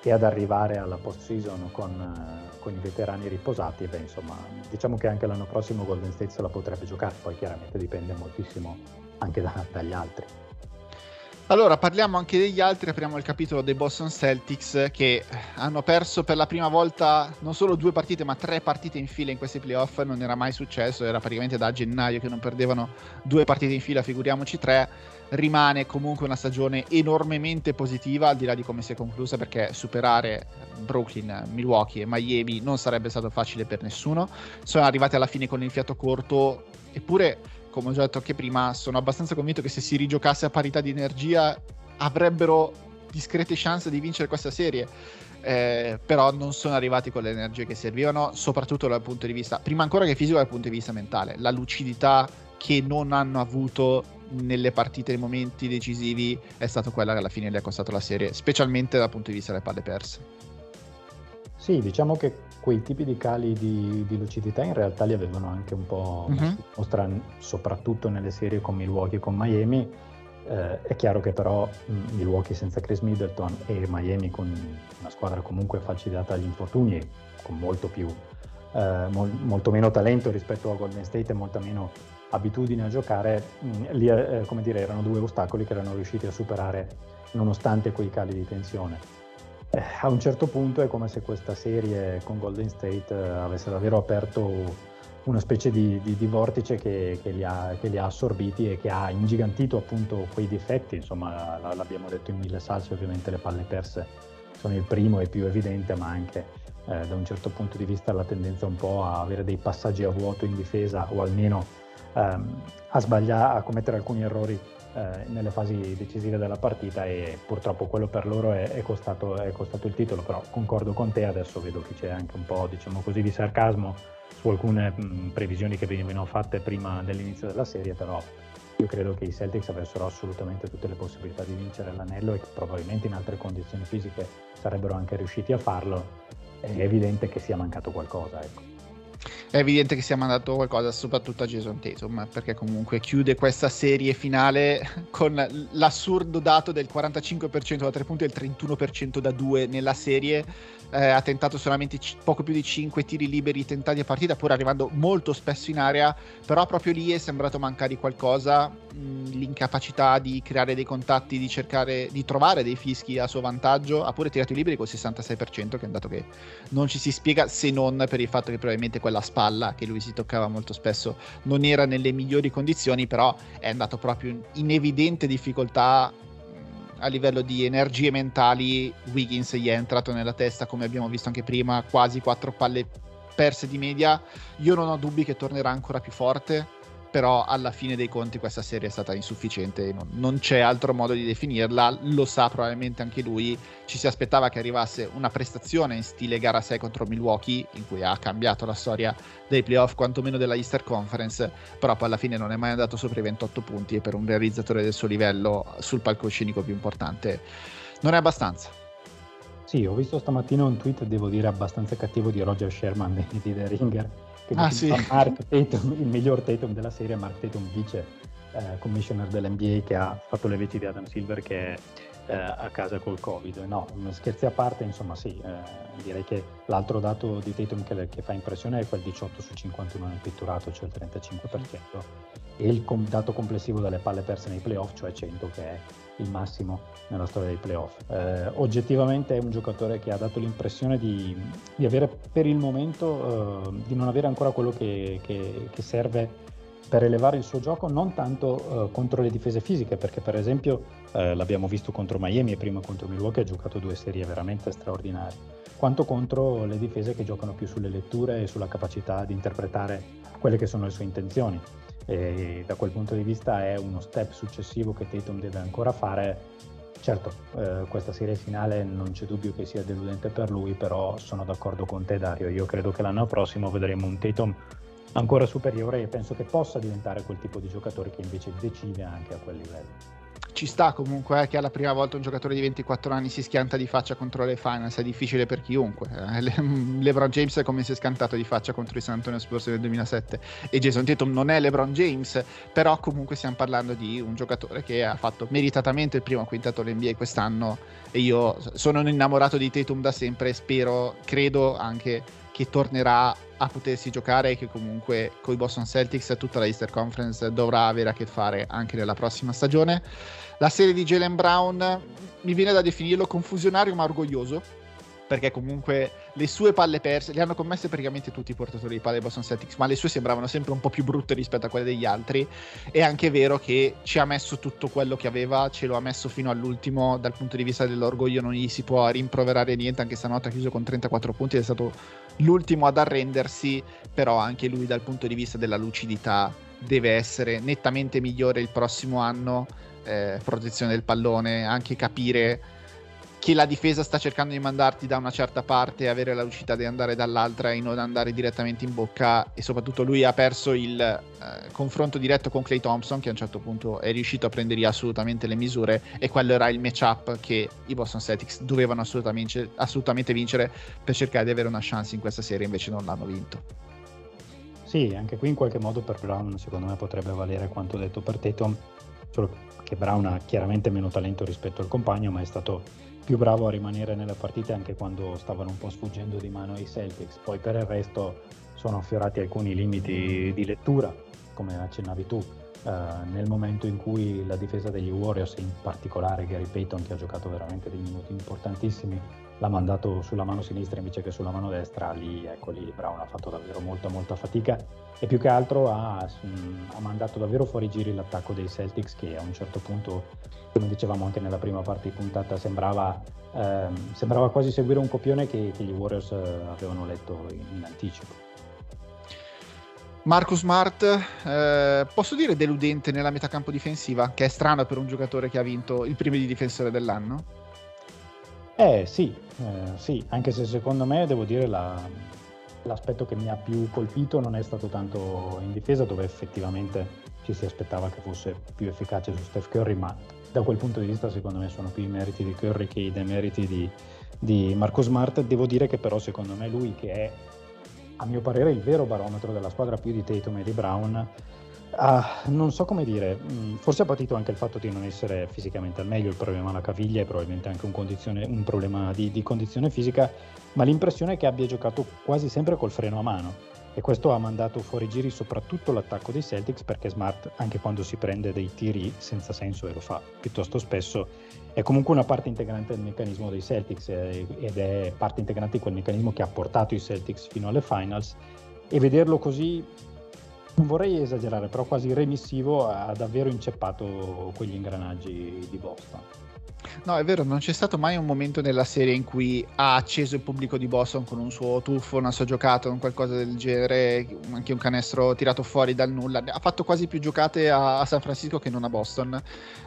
e ad arrivare alla post season con, eh, con, i veterani riposati, beh, insomma, diciamo che anche l'anno prossimo Golden State se la potrebbe giocare, poi chiaramente dipende moltissimo anche da, dagli altri. Allora, parliamo anche degli altri, apriamo il capitolo dei Boston Celtics che hanno perso per la prima volta non solo due partite, ma tre partite in fila in questi playoff, non era mai successo, era praticamente da gennaio che non perdevano due partite in fila, figuriamoci tre rimane comunque una stagione enormemente positiva, al di là di come si è conclusa, perché superare Brooklyn, Milwaukee e Miami non sarebbe stato facile per nessuno. Sono arrivati alla fine con il fiato corto, eppure, come ho già detto anche prima, sono abbastanza convinto che se si rigiocasse a parità di energia avrebbero discrete chance di vincere questa serie. Eh, però non sono arrivati con le energie che servivano, soprattutto dal punto di vista, prima ancora che fisico, dal punto di vista mentale. La lucidità che non hanno avuto nelle partite, nei momenti decisivi, è stato quella che alla fine gli ha costato la serie, specialmente dal punto di vista delle palle perse. Sì, diciamo che quei tipi di cali di, di lucidità in realtà li avevano anche un po' mm-hmm. mostra, soprattutto nelle serie con Milwaukee e con Miami. Eh, è chiaro che però mm, Milwaukee senza Chris Middleton e Miami con una squadra comunque facilitata dagli infortuni e con molto più eh, mol, molto meno talento rispetto a Golden State e molta meno abitudine a giocare, mm, lì eh, come dire, erano due ostacoli che erano riusciti a superare nonostante quei cali di tensione. Eh, a un certo punto è come se questa serie con Golden State eh, avesse davvero aperto una specie di, di, di vortice che, che, li ha, che, li ha, assorbiti e che ha ingigantito appunto quei difetti, insomma l'abbiamo detto in mille salse, ovviamente le palle perse sono il primo e più evidente, ma anche eh, da un certo punto di vista la tendenza un po' a avere dei passaggi a vuoto in difesa o almeno ehm, a sbagliare, a commettere alcuni errori eh, nelle fasi decisive della partita e purtroppo quello per loro è, è, costato, è, costato, il titolo, però concordo con te, adesso vedo che c'è anche un po' diciamo così di sarcasmo su alcune mh, previsioni che venivano fatte prima dell'inizio della serie, però io credo che i Celtics avessero assolutamente tutte le possibilità di vincere l'anello e che probabilmente in altre condizioni fisiche sarebbero anche riusciti a farlo. È evidente che sia mancato qualcosa. Ecco è evidente che sia mandato qualcosa soprattutto a Jason Tatum perché comunque chiude questa serie finale con l'assurdo dato del 45% da 3 punti e il 31% da 2 nella serie eh, ha tentato solamente c- poco più di 5 tiri liberi tentati a partita, pur arrivando molto spesso in area, però proprio lì è sembrato mancare qualcosa, mh, l'incapacità di creare dei contatti, di cercare di trovare dei fischi a suo vantaggio, ha pure tirato i liberi col 66%, che è un dato che non ci si spiega se non per il fatto che probabilmente quella spalla che lui si toccava molto spesso non era nelle migliori condizioni, però è andato proprio in evidente difficoltà a livello di energie mentali Wiggins gli è entrato nella testa come abbiamo visto anche prima quasi quattro palle perse di media. Io non ho dubbi che tornerà ancora più forte però alla fine dei conti questa serie è stata insufficiente, non, non, c'è altro modo di definirla, lo sa probabilmente anche lui, ci si aspettava che arrivasse una prestazione in stile gara 6 contro Milwaukee, in cui ha cambiato la storia dei playoff, quantomeno della Easter Conference, però poi alla fine non è mai andato sopra i 28 punti e per un realizzatore del suo livello sul palcoscenico più importante non è abbastanza. Sì, ho visto stamattina un tweet, devo dire, abbastanza cattivo di Roger Sherman di The Ringer, che ah, sì. Mark Tatum, il miglior Tatum della serie, Mark Tatum vice eh, commissioner dell'NBA che ha fatto le veci di Adam Silver che è eh, a casa col Covid. No, scherzi a parte, insomma sì, eh, direi che l'altro dato di Tatum che, che, fa impressione è quel 18 su 51 nel pitturato, cioè il 35%, e il com- dato complessivo delle palle perse nei playoff, cioè 100 che è il massimo nella storia dei playoff. Eh, oggettivamente è un giocatore che ha dato l'impressione di, di avere per il momento eh, di non avere ancora quello che, che, che, serve per elevare il suo gioco, non tanto eh, contro le difese fisiche, perché per esempio eh, l'abbiamo visto contro Miami e prima contro Milwaukee, ha giocato due serie veramente straordinarie, quanto contro le difese che giocano più sulle letture e sulla capacità di interpretare quelle che sono le sue intenzioni e da quel punto di vista è uno step successivo che Tatum deve ancora fare. Certo, eh, questa serie finale non c'è dubbio che sia deludente per lui, però sono d'accordo con te Dario, io credo che l'anno prossimo vedremo un Tatum ancora superiore e penso che possa diventare quel tipo di giocatore che invece decide anche a quel livello ci sta comunque eh, che alla prima volta un giocatore di 24 anni si schianta di faccia contro le finals, è difficile per chiunque. Eh, Le- LeBron James è come si è scantato di faccia contro i San Antonio Spurs nel 2007 e Jason Tatum non è LeBron James, però comunque stiamo parlando di un giocatore che ha fatto meritatamente il primo quintato all'NBA quest'anno e io sono innamorato di Tatum da sempre e spero, credo anche che tornerà a potersi giocare e che comunque con i Boston Celtics tutta la Easter Conference dovrà avere a che fare anche nella prossima stagione. La serie di Jalen Brown mi viene da definirlo confusionario ma orgoglioso perché comunque le sue palle perse le hanno commesse praticamente tutti i portatori di palle dei Boston Celtics, ma le sue sembravano sempre un po' più brutte rispetto a quelle degli altri. È anche vero che ci ha messo tutto quello che aveva, ce lo ha messo fino all'ultimo, dal punto di vista dell'orgoglio non gli si può rimproverare niente, anche stanotte ha chiuso con 34 punti ed è stato l'ultimo ad arrendersi, però anche lui dal punto di vista della lucidità deve essere nettamente migliore il prossimo anno, eh, protezione del pallone, anche capire che la difesa sta cercando di mandarti da una certa parte e avere la lucidità di andare dall'altra e non andare direttamente in bocca e soprattutto lui ha perso il eh, confronto diretto con Clay Thompson che a un certo punto è riuscito a prendere assolutamente le misure e quello era il matchup che i Boston Celtics dovevano assolutamente, assolutamente vincere per cercare di avere una chance in questa serie invece non l'hanno vinto. Sì, anche qui in qualche modo per Brown secondo me potrebbe valere quanto detto per Tatum solo che Brown ha chiaramente meno talento rispetto al compagno ma è stato più bravo a rimanere nelle partite anche quando stavano un po' sfuggendo di mano ai Celtics. Poi per il resto sono affiorati alcuni limiti di lettura, come accennavi tu, eh, nel momento in cui la difesa degli Warriors, in particolare Gary Payton che ha giocato veramente dei minuti importantissimi, l'ha mandato sulla mano sinistra invece che sulla mano destra, lì, ecco, lì Brown ha fatto davvero molta molta fatica e più che altro ha, mh, ha mandato davvero fuori giri l'attacco dei Celtics che a un certo punto, come dicevamo anche nella prima parte di puntata, sembrava, ehm, sembrava quasi seguire un copione che, che gli Warriors eh, avevano letto in, in anticipo. Marcus Smart, eh, posso dire deludente nella metà campo difensiva, che è strano per un giocatore che ha vinto il primo di difensore dell'anno? Eh sì, eh, sì, anche se secondo me devo dire la, l'aspetto che mi ha più colpito non è stato tanto in difesa dove effettivamente ci si aspettava che fosse più efficace su Steph Curry, ma da quel punto di vista secondo me sono più i meriti di Curry che i demeriti di, di Marco Smart. Devo dire che però secondo me lui che è a mio parere il vero barometro della squadra più di Tatum e di Brown Ah, non so come dire, mm, forse ha patito anche il fatto di non essere fisicamente al meglio, il problema alla caviglia e probabilmente anche un, un problema di, di, condizione fisica, ma l'impressione è che abbia giocato quasi sempre col freno a mano. E questo ha mandato fuori giri soprattutto l'attacco dei Celtics perché Smart anche quando si prende dei tiri senza senso e lo fa. Piuttosto spesso è comunque una parte integrante del meccanismo dei Celtics eh, ed è parte integrante di quel meccanismo che ha portato i Celtics fino alle finals. E vederlo così non vorrei esagerare, però quasi remissivo ha davvero inceppato quegli ingranaggi di Boston. No, è vero, non c'è stato mai un momento nella serie in cui ha acceso il pubblico di Boston con un suo tuffo, una sua giocata, un qualcosa del genere, anche un canestro tirato fuori dal nulla. Ha fatto quasi più giocate a, San Francisco che non a Boston.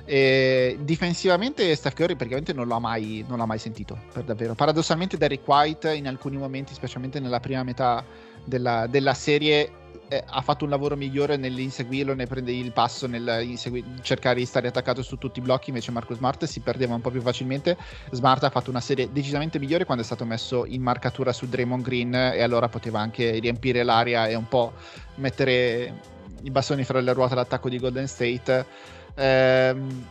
E difensivamente Steph Curry praticamente non l'ha, mai, non l'ha mai sentito, per davvero. Paradossalmente Derrick White in alcuni momenti, specialmente nella prima metà della, della serie, eh, ha fatto un lavoro migliore nell'inseguirlo, nel prendere il passo, nel cercare di stare attaccato su tutti i blocchi, invece Marco Smart si perdeva un po' più facilmente. Smart ha fatto una serie decisamente migliore quando è stato messo in marcatura su Draymond Green e allora poteva anche riempire l'aria e un po' mettere i bastoni fra le ruote all'attacco di Golden State. Ehm,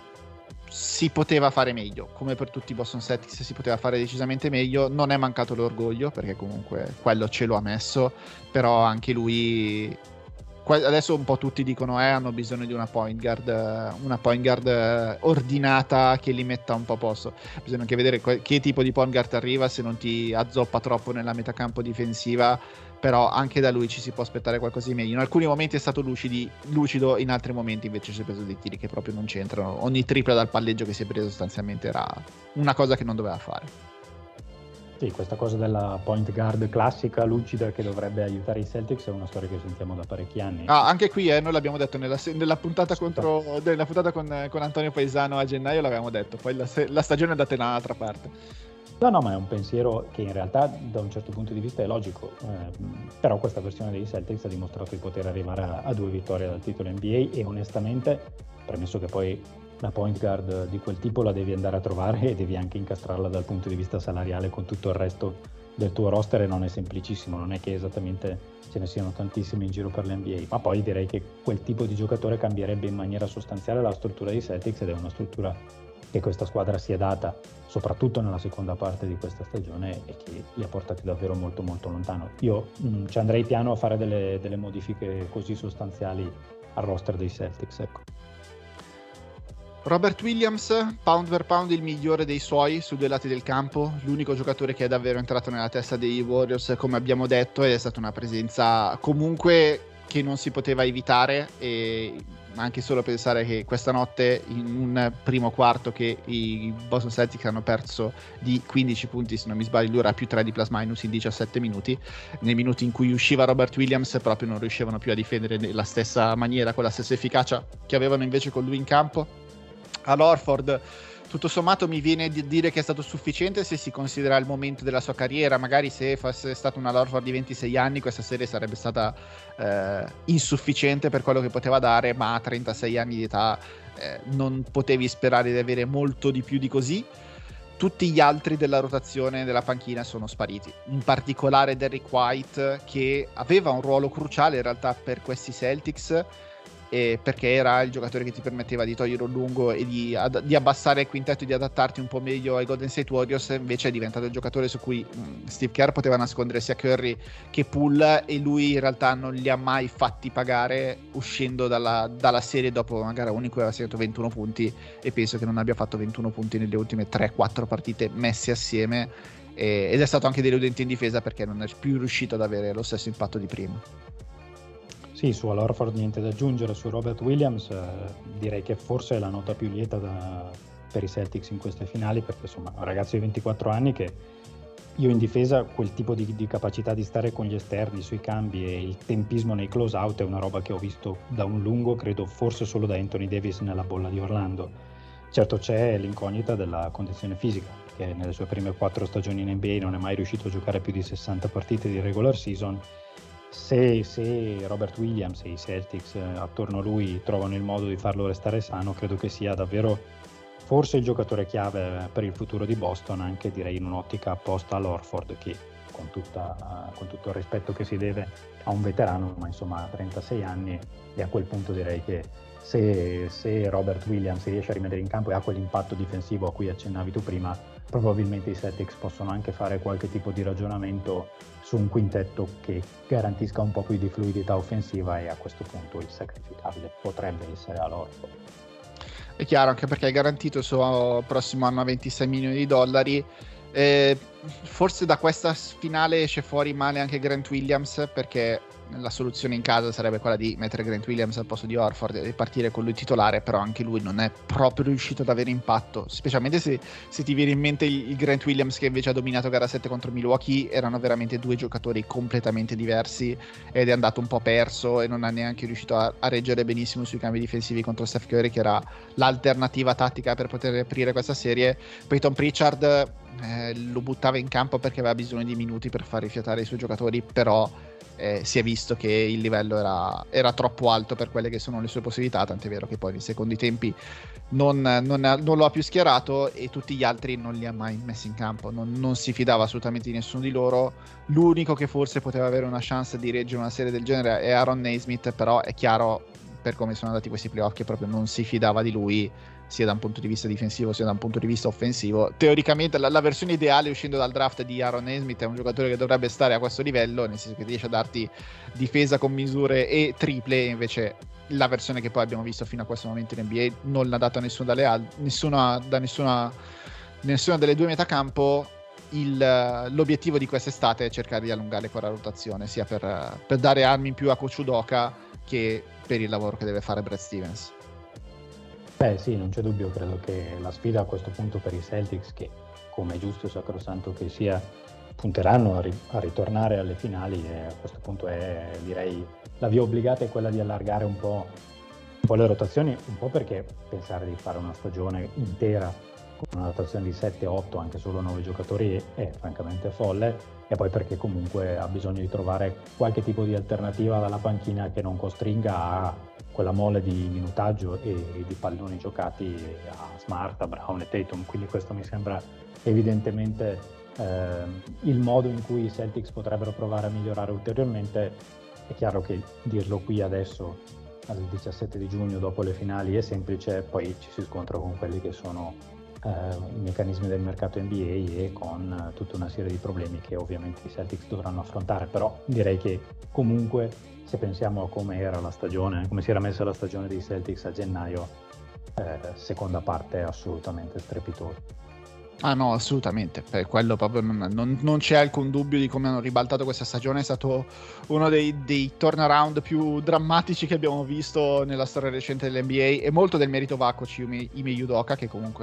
si poteva fare meglio, come per tutti i Boston Celtics si poteva fare decisamente meglio, non è mancato l'orgoglio perché comunque quello ce lo ha messo, però anche lui adesso un po' tutti dicono eh hanno bisogno di una point guard una point guard ordinata che li metta un po' a posto. Bisogna anche vedere che tipo di point guard arriva se non ti azzoppa troppo nella metacampo difensiva però anche da lui ci si può aspettare qualcosa di meglio. In alcuni momenti è stato lucidi, lucido, in altri momenti invece si è preso dei tiri che proprio non c'entrano. Ogni tripla dal palleggio che si è preso sostanzialmente era una cosa che non doveva fare. Sì, questa cosa della point guard classica, lucida, che dovrebbe aiutare i Celtics è una storia che sentiamo da parecchi anni. Ah, anche qui eh, noi l'abbiamo detto nella, nella puntata, contro, nella puntata con, con, Antonio Paesano a gennaio, l'avevamo detto, poi la, la stagione è andata in un'altra parte. No, no, ma è un pensiero che in realtà da un certo punto di vista è logico, eh, però questa versione dei Celtics ha dimostrato di poter arrivare a, a, due vittorie dal titolo NBA e onestamente, premesso che poi la point guard di quel tipo la devi andare a trovare e devi anche incastrarla dal punto di vista salariale con tutto il resto del tuo roster e non è semplicissimo, non è che esattamente ce ne siano tantissimi in giro per l'NBA, ma poi direi che quel tipo di giocatore cambierebbe in maniera sostanziale la struttura dei Celtics ed è una struttura che questa squadra si è data soprattutto nella seconda parte di questa stagione e che li ha portati davvero molto molto lontano. Io mh, mm, ci andrei piano a fare delle, delle, modifiche così sostanziali al roster dei Celtics. Ecco. Robert Williams, pound per pound il migliore dei suoi su due lati del campo, l'unico giocatore che è davvero entrato nella testa dei Warriors come abbiamo detto ed è stata una presenza comunque che non si poteva evitare e anche solo pensare che questa notte in un primo quarto che i Boston Celtics hanno perso di 15 punti se non mi sbaglio l'ora più 3 di plus minus in 17 minuti nei minuti in cui usciva Robert Williams proprio non riuscivano più a difendere nella stessa maniera con la stessa efficacia che avevano invece con lui in campo. all'Orford tutto sommato mi viene di dire che è stato sufficiente se si considera il momento della sua carriera. Magari se fosse stata una Lorford di 26 anni, questa serie sarebbe stata eh, insufficiente per quello che poteva dare, ma a 36 anni di età eh, non potevi sperare di avere molto di più di così. Tutti gli altri della rotazione della panchina sono spariti, in particolare Derrick White che aveva un ruolo cruciale in realtà per questi Celtics eh, perché era il giocatore che ti permetteva di togliere un lungo e di, ad, di, abbassare il quintetto e di adattarti un po' meglio ai Golden State Warriors, invece è diventato il giocatore su cui mh, mm, Steve Kerr poteva nascondere sia Curry che Poole e lui in realtà non li ha mai fatti pagare uscendo dalla, dalla serie dopo una gara unica aveva segnato 21 punti e penso che non abbia fatto 21 punti nelle ultime 3-4 partite messe assieme ed è stato anche deludente in difesa perché non è più riuscito ad avere lo stesso impatto di prima. Sì, su Alorford niente da aggiungere, su Robert Williams eh, direi che forse è la nota più lieta da, per i Celtics in queste finali perché insomma un ragazzo di 24 anni che io in difesa quel tipo di, di, capacità di stare con gli esterni sui cambi e il tempismo nei close out è una roba che ho visto da un lungo, credo forse solo da Anthony Davis nella bolla di Orlando. Certo c'è l'incognita della condizione fisica, perché nelle sue prime quattro stagioni in NBA non è mai riuscito a giocare più di 60 partite di regular season se, se, Robert Williams e i Celtics eh, attorno a lui trovano il modo di farlo restare sano, credo che sia davvero forse il giocatore chiave per il futuro di Boston, anche direi in un'ottica apposta all'Orford che con, tutta, con tutto il rispetto che si deve a un veterano, ma insomma ha 36 anni e a quel punto direi che se, se Robert Williams riesce a rimettere in campo e ha quell'impatto difensivo a cui accennavi tu prima, probabilmente i Celtics possono anche fare qualche tipo di ragionamento su un quintetto che garantisca un po' più di fluidità offensiva e a questo punto il sacrificabile potrebbe essere all'Orford. È chiaro, anche perché è garantito il suo prossimo anno a 26 milioni di dollari. Eh, forse da questa finale esce fuori male anche Grant Williams perché la soluzione in casa sarebbe quella di mettere Grant Williams al posto di Orford e partire con lui titolare, però anche lui non è proprio riuscito ad avere impatto, specialmente se, se ti viene in mente il, Grant Williams che invece ha dominato gara 7 contro Milwaukee, erano veramente due giocatori completamente diversi ed è andato un po' perso e non ha neanche riuscito a, a reggere benissimo sui cambi difensivi contro Steph Curry che era l'alternativa tattica per poter aprire questa serie. Peyton Pritchard eh, lo buttava in campo perché aveva bisogno di minuti per far rifiatare i suoi giocatori, però eh, si è visto che il livello era, era, troppo alto per quelle che sono le sue possibilità, tant'è vero che poi nei secondi tempi non, non, non lo ha più schierato e tutti gli altri non li ha mai messi in campo, non, non, si fidava assolutamente di nessuno di loro, l'unico che forse poteva avere una chance di reggere una serie del genere è Aaron Naismith, però è chiaro per come sono andati questi playoff che proprio non si fidava di lui sia da un punto di vista difensivo sia da un punto di vista offensivo. Teoricamente la, la versione ideale uscendo dal draft di Aaron Nesmith è un giocatore che dovrebbe stare a questo livello, nel senso che riesce a darti difesa con misure e triple, invece la versione che poi abbiamo visto fino a questo momento in NBA non l'ha data nessuno dalle al- nessuna, da nessuna, nessuna delle due metacampo. Il, l'obiettivo di quest'estate è cercare di allungare quella rotazione, sia per, per dare armi in più a Coach Udoka che per il lavoro che deve fare Brad Stevens. Beh sì, non c'è dubbio, credo che la sfida a questo punto per i Celtics, che come giusto e sacrosanto che sia, punteranno a, ri- a, ritornare alle finali e a questo punto è, direi, la via obbligata è quella di allargare un po', un po' le rotazioni, un po' perché pensare di fare una stagione intera con una rotazione di 7-8, anche solo 9 giocatori, è, è francamente folle, e poi perché comunque ha bisogno di trovare qualche tipo di alternativa dalla panchina che non costringa a quella mole di minutaggio e di palloni giocati a Smart, a Brown e Tatum, quindi questo mi sembra evidentemente eh, il modo in cui i Celtics potrebbero provare a migliorare ulteriormente. È chiaro che dirlo qui adesso, al 17 di giugno, dopo le finali, è semplice, poi ci si scontra con quelli che sono i meccanismi del mercato NBA e con eh, tutta una serie di problemi che ovviamente i Celtics dovranno affrontare, però direi che comunque se pensiamo a come era la stagione, come si era messa la stagione dei Celtics a gennaio, eh, seconda parte assolutamente strepitosa. Ah no, assolutamente, per quello proprio non, non, non, c'è alcun dubbio di come hanno ribaltato questa stagione, è stato uno dei, dei, turnaround più drammatici che abbiamo visto nella storia recente dell'NBA e molto del merito va a Ime Yudoka,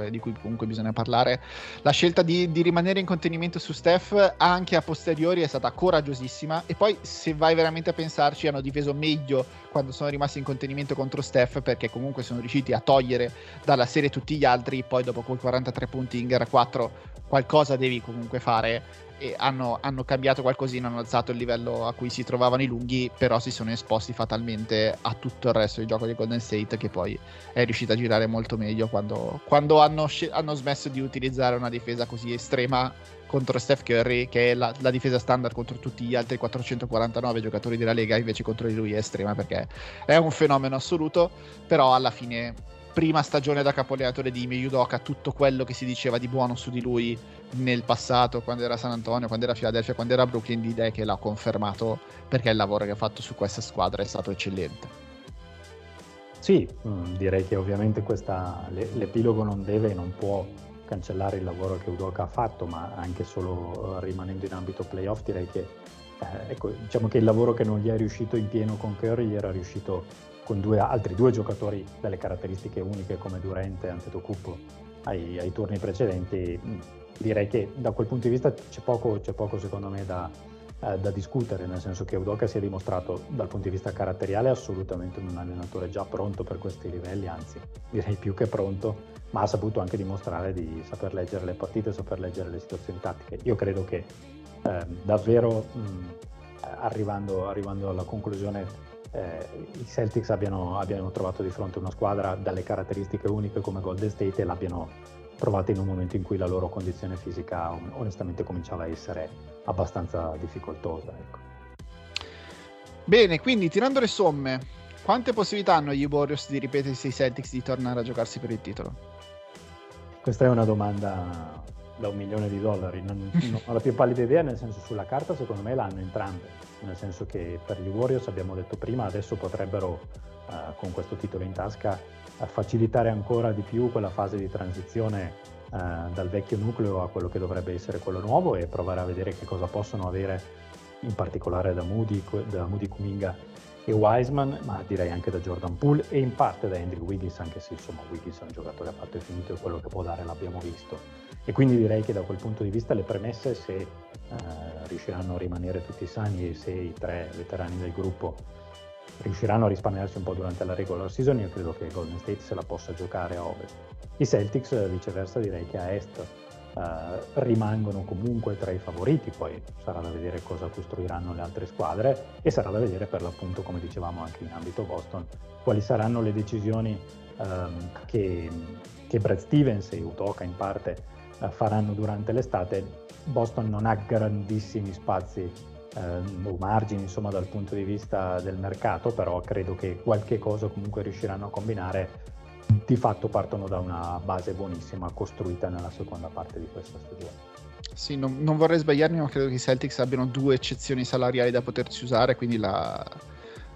di cui comunque bisogna parlare. La scelta di, di, rimanere in contenimento su Steph anche a posteriori è stata coraggiosissima. E poi se vai veramente a pensarci hanno difeso meglio quando sono rimasti in contenimento contro Steph perché comunque sono riusciti a togliere dalla serie tutti gli altri, poi dopo quel 43 punti in gara 4 qualcosa devi comunque fare. E hanno, hanno, cambiato qualcosina, hanno alzato il livello a cui si trovavano i lunghi, però si sono esposti fatalmente a tutto il resto del gioco di Golden State che poi è riuscito a girare molto meglio quando, quando hanno, hanno, smesso di utilizzare una difesa così estrema contro Steph Curry, che è la, la, difesa standard contro tutti gli altri 449 giocatori della Lega, invece contro di lui è estrema perché è un fenomeno assoluto, però alla fine prima stagione da capoallenatore di Ime Yudoka, tutto quello che si diceva di buono su di lui nel passato, quando era San Antonio, quando era Philadelphia, quando era Brooklyn, direi che l'ha confermato perché il lavoro che ha fatto su questa squadra è stato eccellente. Sì, mm, direi che ovviamente questa, l'epilogo non deve e non può cancellare il lavoro che Udoka ha fatto, ma anche solo eh, rimanendo in ambito playoff direi che, eh, ecco, diciamo che il lavoro che non gli è riuscito in pieno con Curry gli era riuscito con due, altri due giocatori dalle caratteristiche uniche come Durante e Antetokounmpo ai, ai turni precedenti. Direi che da quel punto di vista c'è poco, c'è poco secondo me da, eh, da discutere, nel senso che Udoka si è dimostrato dal punto di vista caratteriale assolutamente un allenatore già pronto per questi livelli, anzi direi più che pronto ma ha saputo anche dimostrare di saper leggere le partite, saper leggere le situazioni tattiche. Io credo che eh, davvero mh, arrivando, arrivando, alla conclusione eh, i Celtics abbiano, abbiano, trovato di fronte una squadra dalle caratteristiche uniche come Golden State e l'abbiano trovata in un momento in cui la loro condizione fisica onestamente cominciava a essere abbastanza difficoltosa. Ecco. Bene, quindi tirando le somme, quante possibilità hanno gli Warriors di ripetersi i Celtics di tornare a giocarsi per il titolo? Questa è una domanda da un milione di dollari, non, non ho la più pallida idea, nel senso sulla carta secondo me l'hanno entrambe, nel senso che per gli Warriors abbiamo detto prima, adesso potrebbero uh, con questo titolo in tasca uh, facilitare ancora di più quella fase di transizione uh, dal vecchio nucleo a quello che dovrebbe essere quello nuovo e provare a vedere che cosa possono avere in particolare da Moody, da Moody Kuminga e Wiseman, ma direi anche da Jordan Poole e in parte da Andrew Wiggins, anche se insomma Wiggins è un giocatore a fatto e finito e quello che può dare l'abbiamo visto. E quindi direi che da quel punto di vista le premesse, se eh, riusciranno a rimanere tutti sani e se i tre veterani del gruppo riusciranno a risparmiarsi un po' durante la regular season, io credo che Golden State se la possa giocare a ovest. I Celtics viceversa direi che a est eh, rimangono comunque tra i favoriti, poi sarà da vedere cosa costruiranno le altre squadre e sarà da vedere per l'appunto, come dicevamo anche in ambito Boston, quali saranno le decisioni ehm, che, che Brad Stevens e Utoka in parte eh, faranno durante l'estate. Boston non ha grandissimi spazi eh, o margini insomma dal punto di vista del mercato, però credo che qualche cosa comunque riusciranno a combinare di fatto partono da una base buonissima costruita nella seconda parte di questa stagione. Sì, non, non, vorrei sbagliarmi, ma credo che i Celtics abbiano due eccezioni salariali da poterci usare, quindi la,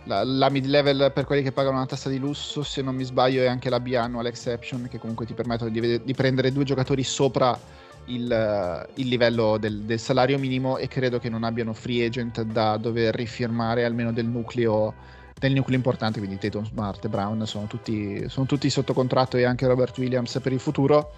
la, la mid level per quelli che pagano una tassa di lusso, se non mi sbaglio, è anche la biannual exception, che comunque ti permettono di, di prendere due giocatori sopra il, il livello del, del, salario minimo e credo che non abbiano free agent da dover rifirmare almeno del nucleo del nucleo importante, quindi Tatum, Smart e Brown sono tutti, sono tutti sotto contratto e anche Robert Williams per il futuro.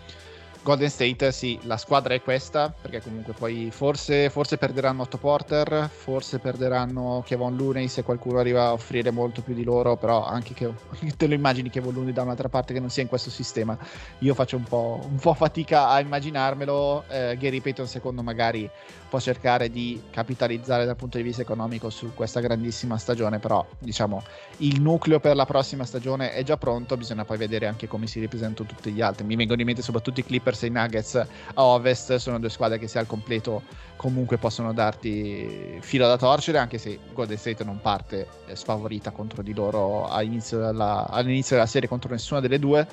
Golden State, sì, la squadra è questa, perché comunque poi forse, forse perderanno Otto Porter, forse perderanno Kevon Looney se qualcuno arriva a offrire molto più di loro, però anche che te lo immagini Kevon Looney da un'altra parte che non sia in questo sistema, io faccio un po', un po fatica a immaginarmelo, eh, Gary Payton secondo magari può cercare di capitalizzare dal punto di vista economico su questa grandissima stagione, però diciamo il nucleo per la prossima stagione è già pronto, bisogna poi vedere anche come si ripresentano tutti gli altri, mi vengono in mente soprattutto i Clippers Clippers e i Nuggets a ovest. Sono due squadre che se al completo comunque possono darti filo da torcere anche se Golden State non parte sfavorita contro di loro all'inizio della, all'inizio della serie contro nessuna delle due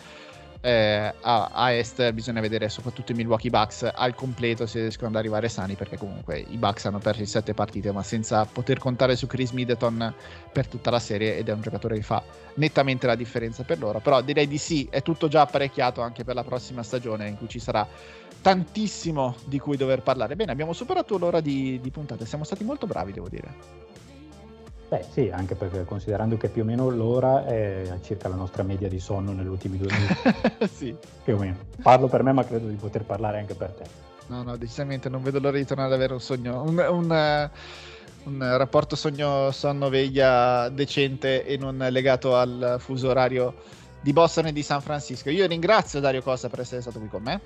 eh, a, a, est bisogna vedere soprattutto i Milwaukee Bucks al completo se riescono ad arrivare sani perché comunque i Bucks hanno perso sette partite ma senza poter contare su Chris Middleton per tutta la serie ed è un giocatore che fa nettamente la differenza per loro. Però direi di sì è tutto già apparecchiato anche per la prossima stagione in cui ci sarà tantissimo di cui dover parlare. Bene abbiamo superato l'ora di, di puntate siamo stati molto bravi devo dire Beh sì, anche perché considerando che più o meno l'ora è circa la nostra media di sonno negli ultimi due minuti. sì. Più o meno. Parlo per me, ma credo di poter parlare anche per te. No, no, decisamente non vedo l'ora di tornare ad avere un sogno, un, un, un rapporto sogno-sonno-veglia decente e non legato al fuso orario di Boston e di San Francisco. Io ringrazio Dario Costa per essere stato qui con me.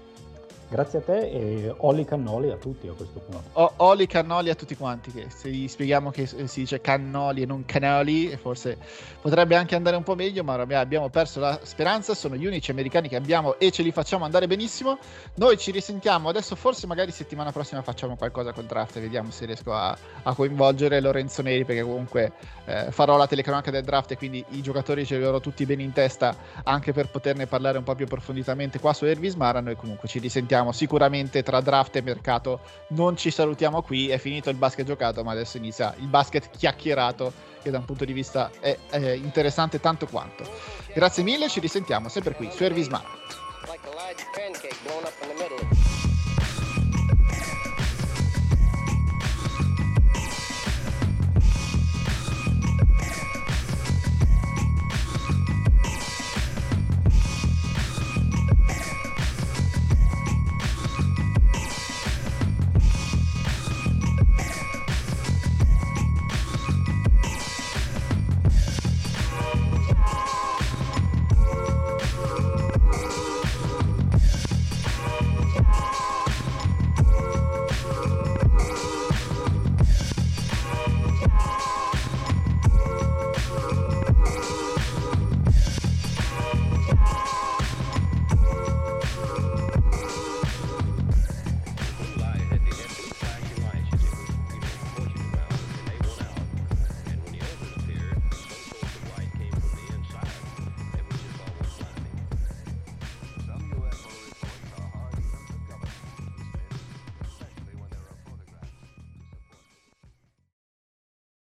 Grazie a te e Oli Cannoli a tutti a questo punto. O- Oli Cannoli a tutti quanti, che se gli spieghiamo che si dice Cannoli e non Canoli, forse potrebbe anche andare un po' meglio, ma abbiamo perso la speranza, sono gli unici americani che abbiamo e ce li facciamo andare benissimo. Noi ci risentiamo, adesso forse magari settimana prossima facciamo qualcosa col draft, vediamo se riesco a, a coinvolgere Lorenzo Neri, perché comunque eh, farò la telecronaca del draft e quindi i giocatori ce li avrò tutti bene in testa anche per poterne parlare un po' più approfonditamente qua su Ervis Mara, noi comunque ci risentiamo salutiamo. Sicuramente tra draft e mercato non ci salutiamo qui. È finito il basket giocato, ma adesso inizia il basket chiacchierato, che da un punto di vista è, è interessante tanto quanto. Grazie mille, ci risentiamo sempre qui su Ervis Smart.